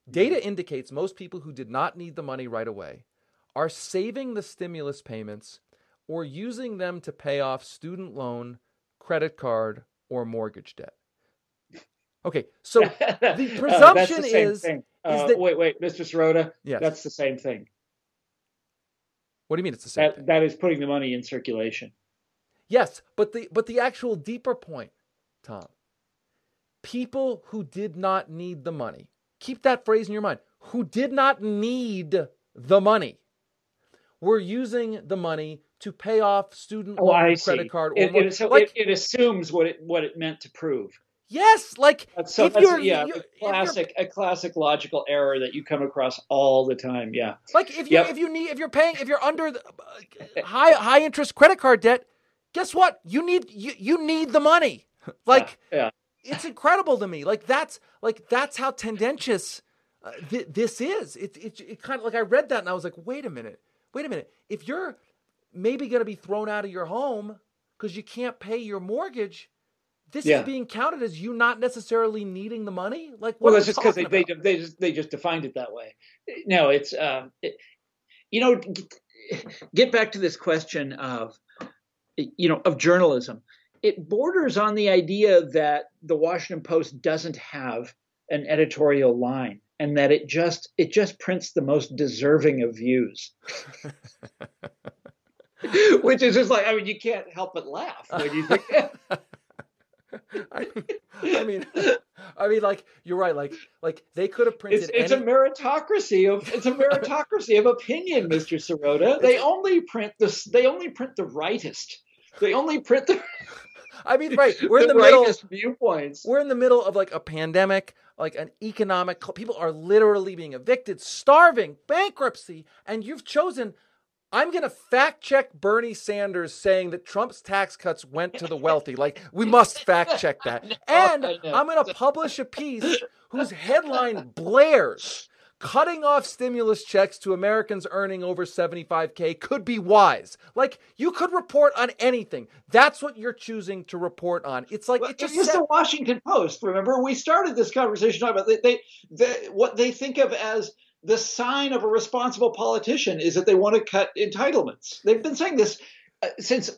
Data indicates most people who did not need the money right away are saving the stimulus payments or using them to pay off student loan, credit card, or mortgage debt. Okay, so the uh, presumption the is, thing. is uh, that wait, wait, Mr. Sirota, yes. that's the same thing. What do you mean it's the same that, thing? That is putting the money in circulation. Yes, but the but the actual deeper point, Tom. People who did not need the money. Keep that phrase in your mind. Who did not need the money were using the money to pay off student Oh, loan, credit card, or It, more. it, so like, it, it assumes what it what it meant to prove. yes, like That's so if you're, yeah, you're- a if you're- classic a classic logical error that you come across all the time. Yeah. Like if you Yep. if you need if you're paying if you're under the, uh, high high interest credit card debt, guess what? You need you, you need the money. Like yeah. it's incredible to me. Like that's like that's how tendentious uh, th- this is. It, it it kind of like I read that and I was like, wait a minute, wait a minute. If you're maybe going to be thrown out of your home because you can't pay your mortgage, this Yeah. is being counted as you not necessarily needing the money. Like Well, that's just because they, they they just they just defined it that way. No, it's um, it, you know, get back to this question of you know of journalism. It borders on the idea that the Washington Post doesn't have an editorial line and that it just it just prints the most deserving of views. Which is just like I mean you can't help but laugh when you think I mean, I mean, I mean, like you're right. Like, like they could have printed. It's, it's any, a meritocracy of it's a meritocracy of opinion, Mr. Sirota. They only print the they only print the rightest. They only print the, I mean, right? We're in the the middle. viewpoints. We're in the middle of like a pandemic, like an economic. People are literally being evicted, starving, bankruptcy, and you've chosen. I'm going to fact check Bernie Sanders saying that Trump's tax cuts went to the wealthy. Like, we must fact check that. And I know. I'm going to publish a piece whose headline blares cutting off stimulus checks to Americans earning over 75K could be wise. Like, you could report on anything. That's what you're choosing to report on. It's like, Well, it just it's set- the Washington Post. Remember, we started this conversation talking about they, they, they what they think of as the sign of a responsible politician is that they want to cut entitlements. They've been saying this uh, since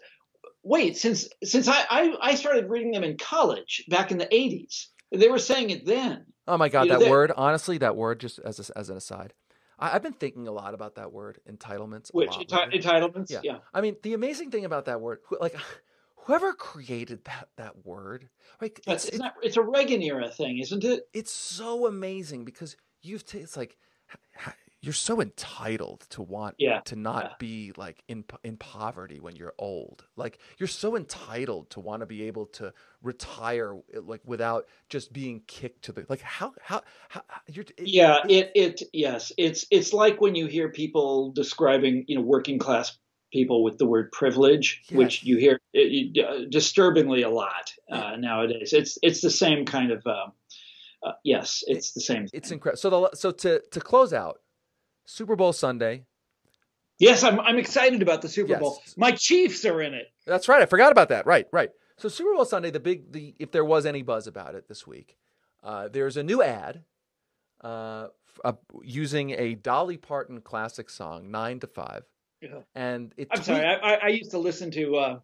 wait since since I, I I started reading them in college back in the 80s. They were saying it then. Oh my God, You know, that they- word! Honestly, that word. Just as a, as an aside, I, I've been thinking a lot about that word, entitlements. a Which lot enti- entitlements? Yeah. yeah. I mean, the amazing thing about that word, like, whoever created that that word, like, it's, it's, not, it's a Reagan era thing, isn't it? it's so amazing because you've t- it's like you're so entitled to want Yeah, to not yeah. be like in in poverty when you're old like you're so entitled to want to be able to retire uh, like without just being kicked to the like how how, how you're it- Yeah, it it yes, it's it's like when you hear people describing you know working class people with the word privilege, which you hear it, you- uh, disturbingly a lot uh, nowadays. It's it's the same kind of um, uh, yes, it's the same. it's incredible so the so to to close out super bowl sunday yes, I'm I'm excited about the Super Yes. Bowl. My Chiefs are in it. That's right. I forgot about that. Right, right. So Super Bowl Sunday, the big, the if there was any buzz about it this week, uh, there's a new ad uh, uh, using a Dolly Parton classic song, Nine to Five, Yeah. and it. I'm sorry, I, I, used to listen to uh,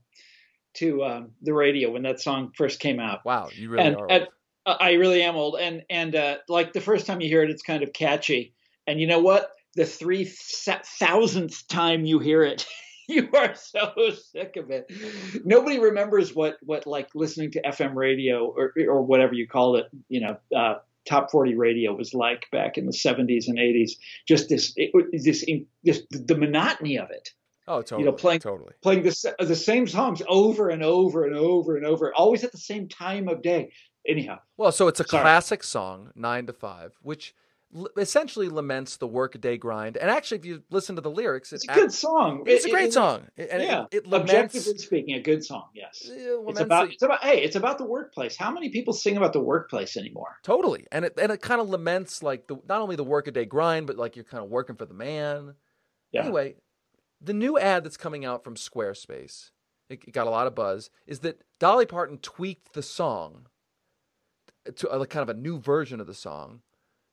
to um, the radio when that song first came out. wow, you really and, are. I really am old, and and uh, like the first time you hear it, it's kind of catchy, and you know what? The three thousandth time you hear it, you are so sick of it. Nobody remembers what what like listening to FM radio or or whatever you called it, you know. Uh, Top 40 radio was like back in the 70s and 80s. Just this, it, this, this, the monotony of it oh, totally. You know, playing- totally. playing the, the same songs over and over and over and over, always at the same time of day. Anyhow, Well, so it's a Sorry. classic song, Nine to Five, which l- essentially laments the workaday grind. And actually, if you listen to the lyrics, it's it a ac- good song. It's a great it- song, and yeah, it, it laments. objectively speaking, a good song. Yes, it it's about the- it's about hey, it's about the workplace. How many people sing about the workplace anymore? Totally, and it and it kind of laments like the not only the workaday grind, but like you're kind of working for the man. Yeah. Anyway, the new ad that's coming out from Squarespace, it, it got a lot of buzz. Is that Dolly Parton tweaked the song to a, like kind of a new version of the song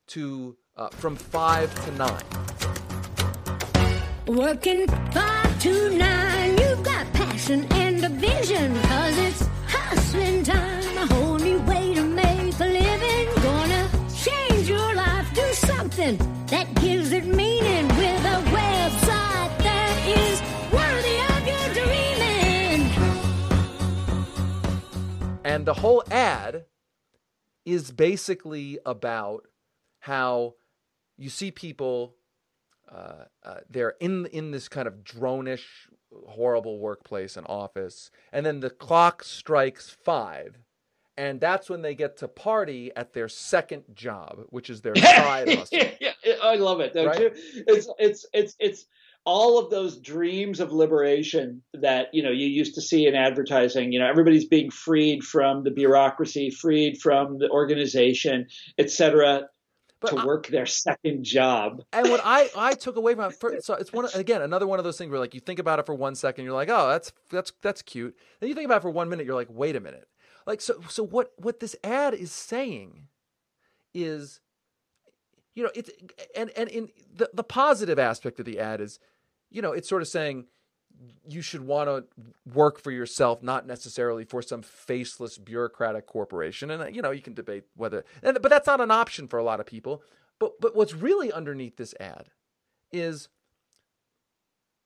to uh, from five to nine. Working five to nine, you've got passion and a vision, cause it's hustling time, a whole new way to make a living. Gonna change your life, do something that gives it meaning with a website that is worthy of your dreaming. And the whole ad is basically about how you see people uh, uh, they're in in this kind of dronish horrible workplace and office, and then the clock strikes five, and that's when they get to party at their second job, which is their side hustle. yeah, I love it. Don't Right? you? It's it's it's it's all of those dreams of liberation that you know you used to see in advertising. You know, everybody's being freed from the bureaucracy, freed from the organization, etc., to I- work their second job. And what I, I took away from it, first, so it's one again another one of those things where like you think about it for one second, you're like, oh, that's that's that's cute. Then you think about it for one minute, you're like, wait a minute, like so so what what this ad is saying is, you know, it's and and in the the positive aspect of the ad is, you know, it's sort of saying you should want to work for yourself, not necessarily for some faceless bureaucratic corporation. And you know, you can debate whether, and, but that's not an option for a lot of people. But but what's really underneath this ad is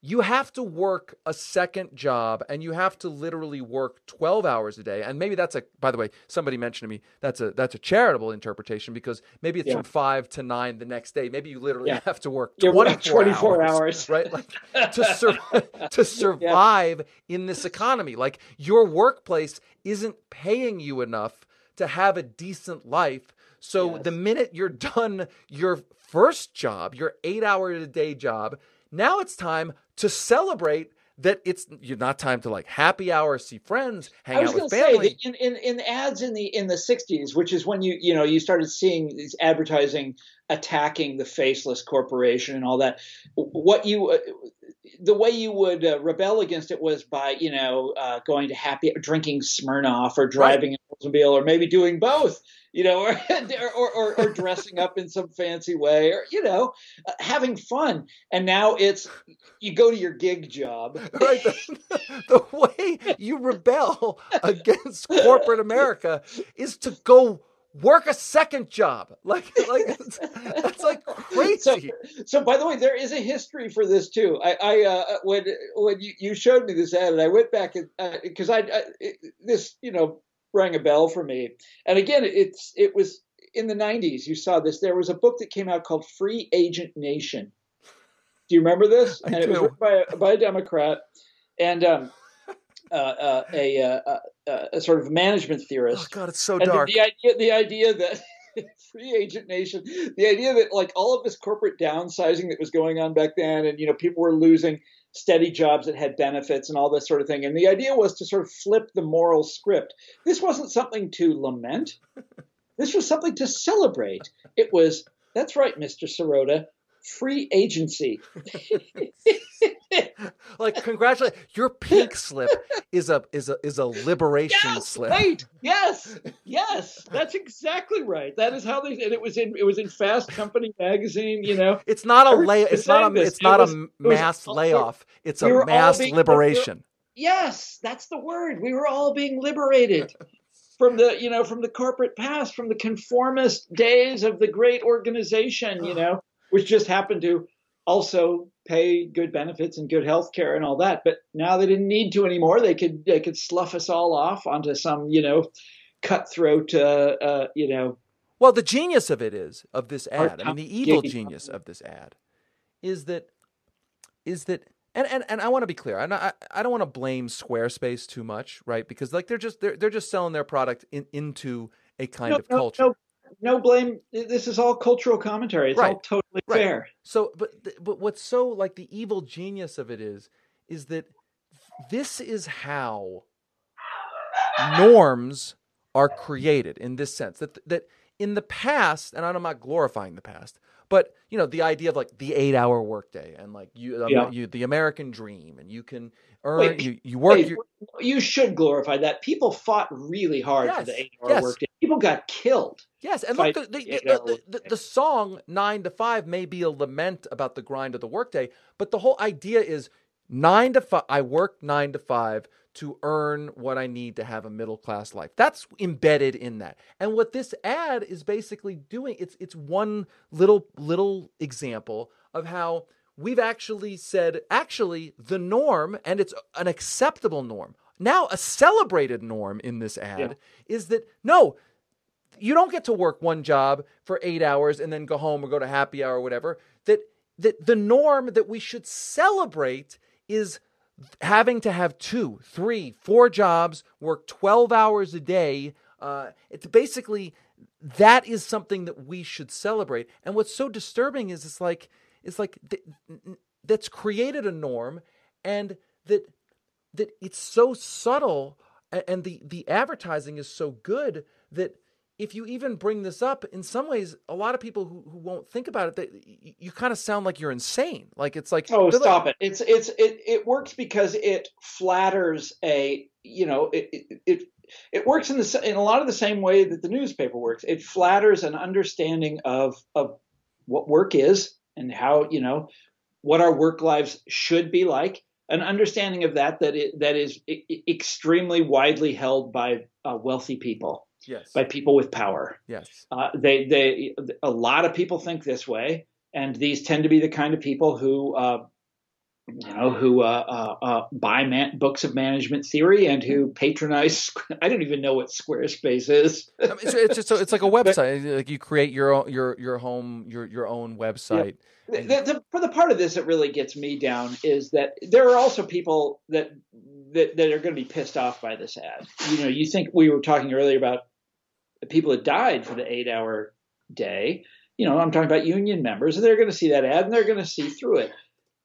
you have to work a second job and you have to literally work 12 hours a day. And maybe that's a by the way somebody mentioned to me that's a that's a charitable interpretation because maybe it's Yeah. from 5 to 9 the next day. Maybe you literally Yeah. have to work 24, 24 hours, hours. right? like to sur- to survive in this economy. Like your workplace isn't paying you enough to have a decent life. So the minute you're done your first job, your eight hour a day job, now it's time to celebrate that it's you're not time to like happy hour, see friends, hang out with to say family. in, in, in ads in the in the 60s, which is when you you know you started seeing these advertising attacking the faceless corporation and all that. What you uh, the way you would uh, rebel against it was by you know uh, going to happy drinking Smirnoff or driving an Oldsmobile or maybe doing both. You know, or, or, or, or dressing up in some fancy way, or you know, uh, having fun. And now it's you go to your gig job, right? The, the way you rebel against corporate America is to go work a second job. Like, like it's, that's like crazy. So, so by the way, there is a history for this too. I, I uh, when when you, you showed me this ad, and I went back and because I, I it, this you know rang a bell for me. And again, it's it was in the '90s. You saw this. There was a book that came out called Free Agent Nation. Do you remember this? I and it was written by a, by a Democrat and um, uh, uh, a, uh, uh, Uh, a sort of management theorist. Oh God, it's so And the- dark. The, idea, the idea that free agent nation, the idea that like all of this corporate downsizing that was going on back then, and you know people were losing steady jobs that had benefits and all this sort of thing, and the idea was to sort of flip the moral script. This wasn't something to lament. This was something to celebrate. It was that's right, Mr. Sirota, free agency. like congratulate your pink slip is a is a is a liberation Yes, slip. right. Yes, yes, that's exactly right. That is how they. And it was in it was in Fast Company magazine. You know, It's not a lay. It's not a. this. It's not It a was- was mass all- layoff. It's we a mass being- liberation. Yes, that's the word. We were all being liberated from the, you know, from the corporate past, from the conformist days of the great organization, you know, which just happened to also pay good benefits and good health care and all that. But now they didn't need to anymore. They could they could slough us all off onto some, you know, cutthroat, uh, uh, you know. Well, the genius of it is of this ad. I mean, the evil genius of this ad is that is that and and, and I want to be clear. I'm not, I I don't want to blame Squarespace too much, right? Because like they're just they're they're just selling their product in, into a kind no, of no, culture. No, no blame. This is all cultural commentary. It's all totally Right. fair. So, but but what's so like the evil genius of it is, is that this is how norms are created in this sense that that in the past, and I'm not glorifying the past, but you know the idea of like the eight-hour workday and like you, um, Yeah. you the American dream, and you can earn Wait, you you work Wait, your you should glorify that. People fought really hard for the eight-hour yes. workday. People got killed. Yes, and look, the, the, eight hour the, the, the song nine to five may be a lament about the grind of the workday, but the whole idea is nine to five. I work nine to five to earn what I need to have a middle class life. That's embedded in that. And what this ad is basically doing, it's it's one little little example of how we've actually said actually the norm and it's an acceptable norm. Now a celebrated norm in this ad Yeah. is that no, you don't get to work one job for eight hours and then go home or go to happy hour or whatever. That that the norm that we should celebrate is having to have two, three, four jobs, work 12 hours a day. Uh, it's basically that is something that we should celebrate. And what's so disturbing is it's like it's like th- that's created a norm, and that that it's so subtle, and the the advertising is so good that if you even bring this up, in some ways, a lot of people who, who won't think about it, they, you, you kind of sound like you're insane. Like it's like oh, stop like- it! It's it's it it works because it flatters a you know it it. it it works in the in a lot of the same way that the newspaper works. It flatters an understanding of of what work is and how you know what our work lives should be like. An understanding of that that it, that is extremely widely held by uh, wealthy people, Yes. by people with power. Yes. Uh, they they a lot of people think this way, and these tend to be the kind of people who uh, you know who uh, uh, uh, buy man- books of management theory and who patronize. I don't even know what Squarespace is. I mean, it's, just so it's like a website. Like you create your own your your home your your own website. The, the, for the part of this that really gets me down is that there are also people that that, that are going to be pissed off by this ad. You know, you think we were talking earlier about people that died for the eight-hour day. You know, I'm talking about union members, and they're going to see that ad and they're going to see through it.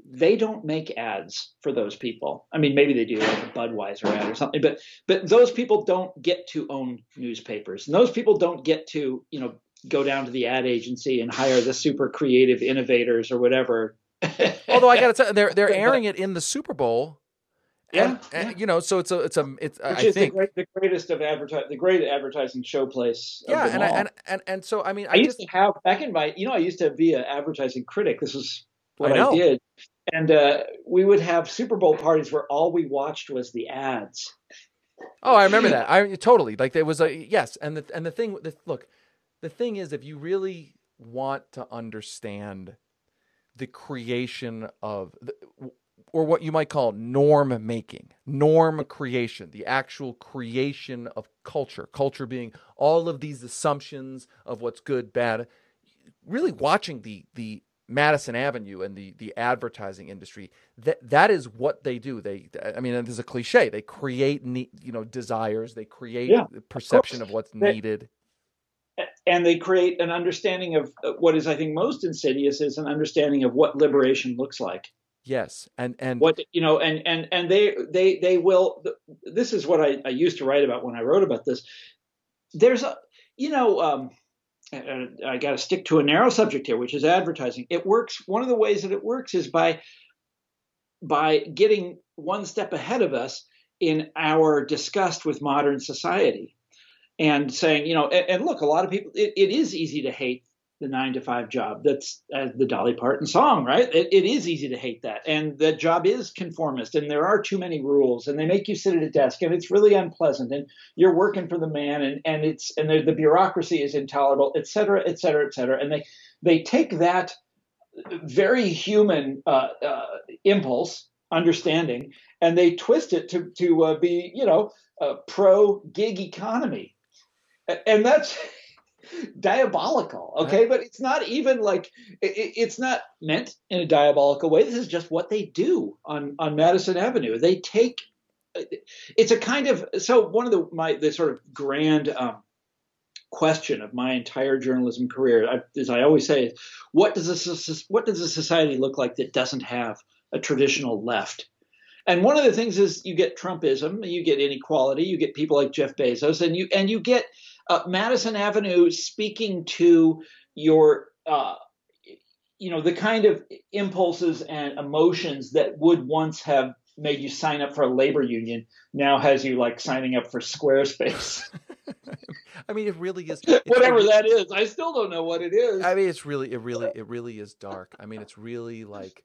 They don't make ads for those people. I mean, maybe they do, like a Budweiser ad or something, but but those people don't get to own newspapers, and those people don't get to you know go down to the ad agency and hire the super creative innovators or whatever. Although I got to tell you, they're they're airing it in the Super Bowl. Yeah, and, and, you know, so it's a it's a it's Which I is think the, great, the greatest of advertising, the great advertising showplace. of yeah, and I, and and and so I mean, I, I, used just to have back in my, you know, I used to be an advertising critic. This is what I I, did, and uh, we would have Super Bowl parties where all we watched was the ads. Oh, I remember that. I totally like there was a yes, and the and the thing. The, look, the thing is, if you really want to understand the creation of, the, or what you might call norm making, norm creation, the actual creation of culture, culture being all of these assumptions of what's good, bad. Really watching the the Madison Avenue and the the advertising industry that that is what they do. They I mean there's a cliche. They create ne- you know desires. They create Yeah, the perception of, what's They- needed. and they create an understanding of uh, what is, I think, most insidious is an understanding of what liberation looks like. Yes, and and what you know, and and and they they they will. This is what I, I used to write about when I wrote about this. There's a you know. Um, I got to stick to a narrow subject here, which is advertising. It works. One of the ways that it works is by by getting one step ahead of us in our disgust with modern society, and saying, you know, and, and look, a lot of people. It, it is easy to hate the nine to five job. That's uh, the Dolly Parton song, right? It, it is easy to hate that, and that job is conformist, and there are too many rules, and they make you sit at a desk, and it's really unpleasant, and you're working for the man, and and it's and the, the bureaucracy is intolerable, et cetera, et cetera, et cetera, and they they take that very human uh, uh, impulse, understanding, and they twist it to to uh, be, you know, pro gig economy, and that's diabolical okay? But it's not even like it, it's not meant in a diabolical way. This is just what they do on on madison avenue. They take it's a kind of so one of the my the sort of grand um, question of my entire journalism career I, as i always say is what does a what does a society look like that doesn't have a traditional left? And one of the things is you get Trumpism, you get inequality, you get people like Jeff Bezos, and you and you get uh, Madison Avenue speaking to your, uh, you know, the kind of impulses and emotions that would once have made you sign up for a labor union now has you like signing up for Squarespace. I mean, it really is. Whatever that is, I still don't know what it is. I mean, it's really, it really, it really is dark. I mean, it's really like,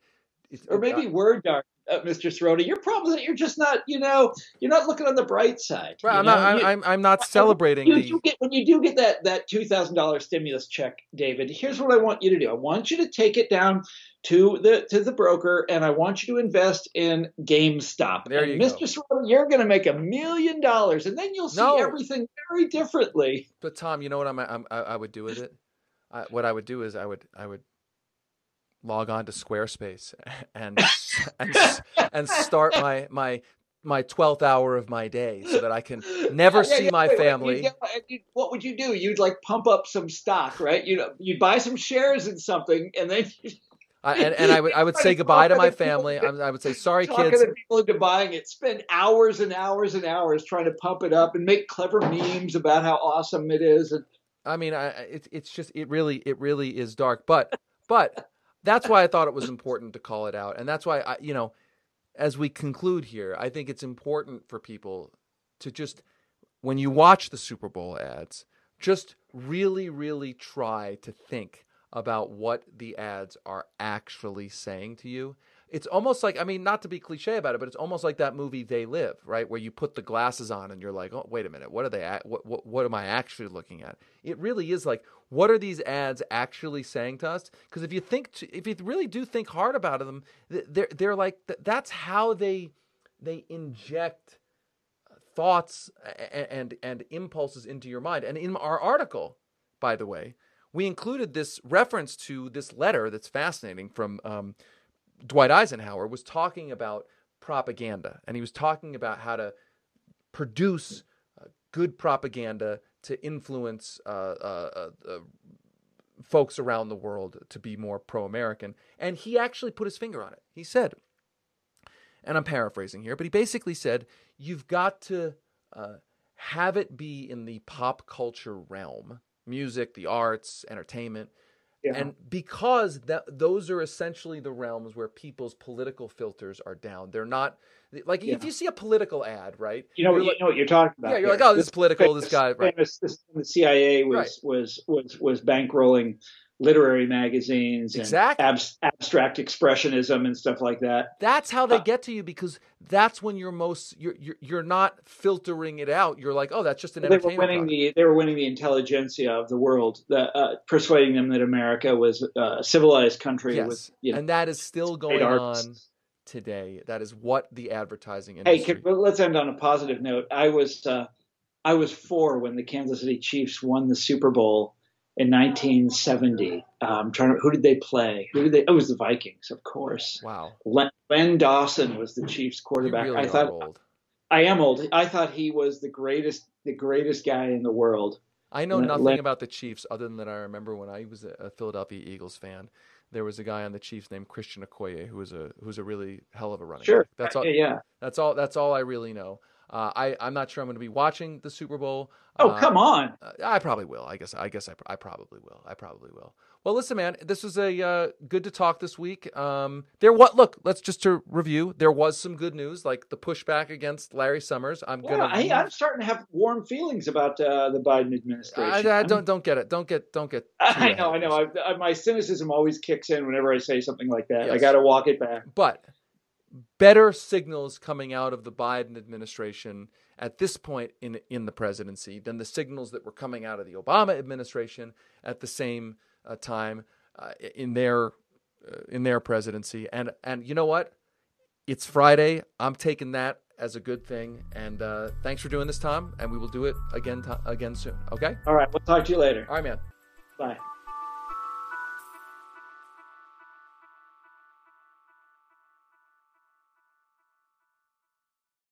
it's, or maybe word dark, uh, Mr. Sirota. Your problem is that you're just not, you know, you're not looking on the bright side. Right, I'm not. know? You- I'm, I'm not celebrating you, the. you get when you do get that that two thousand dollars stimulus check, David. Here's what I want you to do. I want you to take it down to the to the broker, and I want you to invest in GameStop. There and you Mr. Sirota, you're going to make a million dollars, and then you'll see No. everything very differently. But Tom, you know what I'm, I'm I, I would do with it? I, what I would do is I would I would log on to Squarespace and and, and start my my my 12th hour of my day so that I can never Yeah, see yeah, my wait, wait, family. you'd- what would you do? You'd like pump up some stock, right? You'd you'd buy some shares in something, and then I, and, and I would I would say goodbye to my people family. I, I would say sorry, talk kids. other people into buying it. Spend hours and hours and hours trying to pump it up and make clever memes about how awesome it is. And I mean, I, I- it's it's just it really it really is dark. But but that's why I thought it was important to call it out, and that's why I you know, as we conclude here, I think it's important for people to just when you watch the Super Bowl ads, just really really try to think about what the ads are actually saying to you. It's almost like I mean, not to be cliche about it, but it's almost like that movie They Live, right? Where you put the glasses on and you're like, "Oh, wait a minute. What are they at? What what what am I actually looking at?" It really is like, what are these ads actually saying to us? Because if you think t- if you really do think hard about them, they're they're like that's how they they inject thoughts a- and and impulses into your mind. And in our article, by the way, we included this reference to this letter that's fascinating from um, Dwight Eisenhower was talking about propaganda, and he was talking about how to produce uh, good propaganda to influence uh, uh, uh, uh, folks around the world to be more pro-American. And he actually put his finger on it. He said, and I'm paraphrasing here, but he basically said, you've got to uh, have it be in the pop culture realm music, the arts, entertainment. Yeah. And because that those are essentially the realms where people's political filters are down. They're not like if you see a political ad, right? you know, you like- know what you're talking about. Yeah, you're like, oh, this is political, this guy- right. famous- this- the CIA was Right. was was was bankrolling literary magazines and Exactly. abs- abstract expressionism and stuff like that. That's how they Uh, get to you because that's when you're most you're you're, you're not filtering it out. You're like, oh, that's just an they were winning product. the they were winning the intelligentsia of the world, the, uh, persuading them that America was a civilized country yes, with you know. and that is still going on today. That is what the advertising Hey, industry. could, well, let's end on a positive note. I was uh, I was four when the Kansas City Chiefs won the Super Bowl in 1970. Um, trying to, who did they play? Who did they? Oh, it was the Vikings, of course. wow, Len, Len Dawson was the Chiefs quarterback. really I thought old. I am old. I thought he was the greatest the greatest guy in the world. I know Len- nothing Len- about the Chiefs other than that I remember when I was a Philadelphia Eagles fan. There was a guy on the Chiefs named Christian Okoye who was a who was a really hell of a running Sure. back. That's all. Yeah. That's all. That's all I really know. Uh, I I'm not sure I'm going to be watching the Super Bowl. Oh, Uh, come on. Uh, I probably will. I guess. I guess I, I probably will. I probably will. Well, listen, man. This was a uh, good to talk this week. Um, there. What? Look. Let's just to review. There was some good news, like the pushback against Larry Summers. I'm Yeah, gonna. I, I'm starting to have warm feelings about uh, the Biden administration. I, I don't don't get it. Don't get don't get. I know, I know. I, I, my cynicism always kicks in whenever I say something like that. I got to walk it back. But better signals coming out of the Biden administration at this point in in the presidency than the signals that were coming out of the Obama administration at the same uh, time uh, in their uh, in their presidency. And and you know what? It's Friday. I'm taking that as a good thing. And uh, thanks for doing this, Tom. And we will do it again to- again soon. Okay. All right, we'll talk to you later. All right, man. Bye.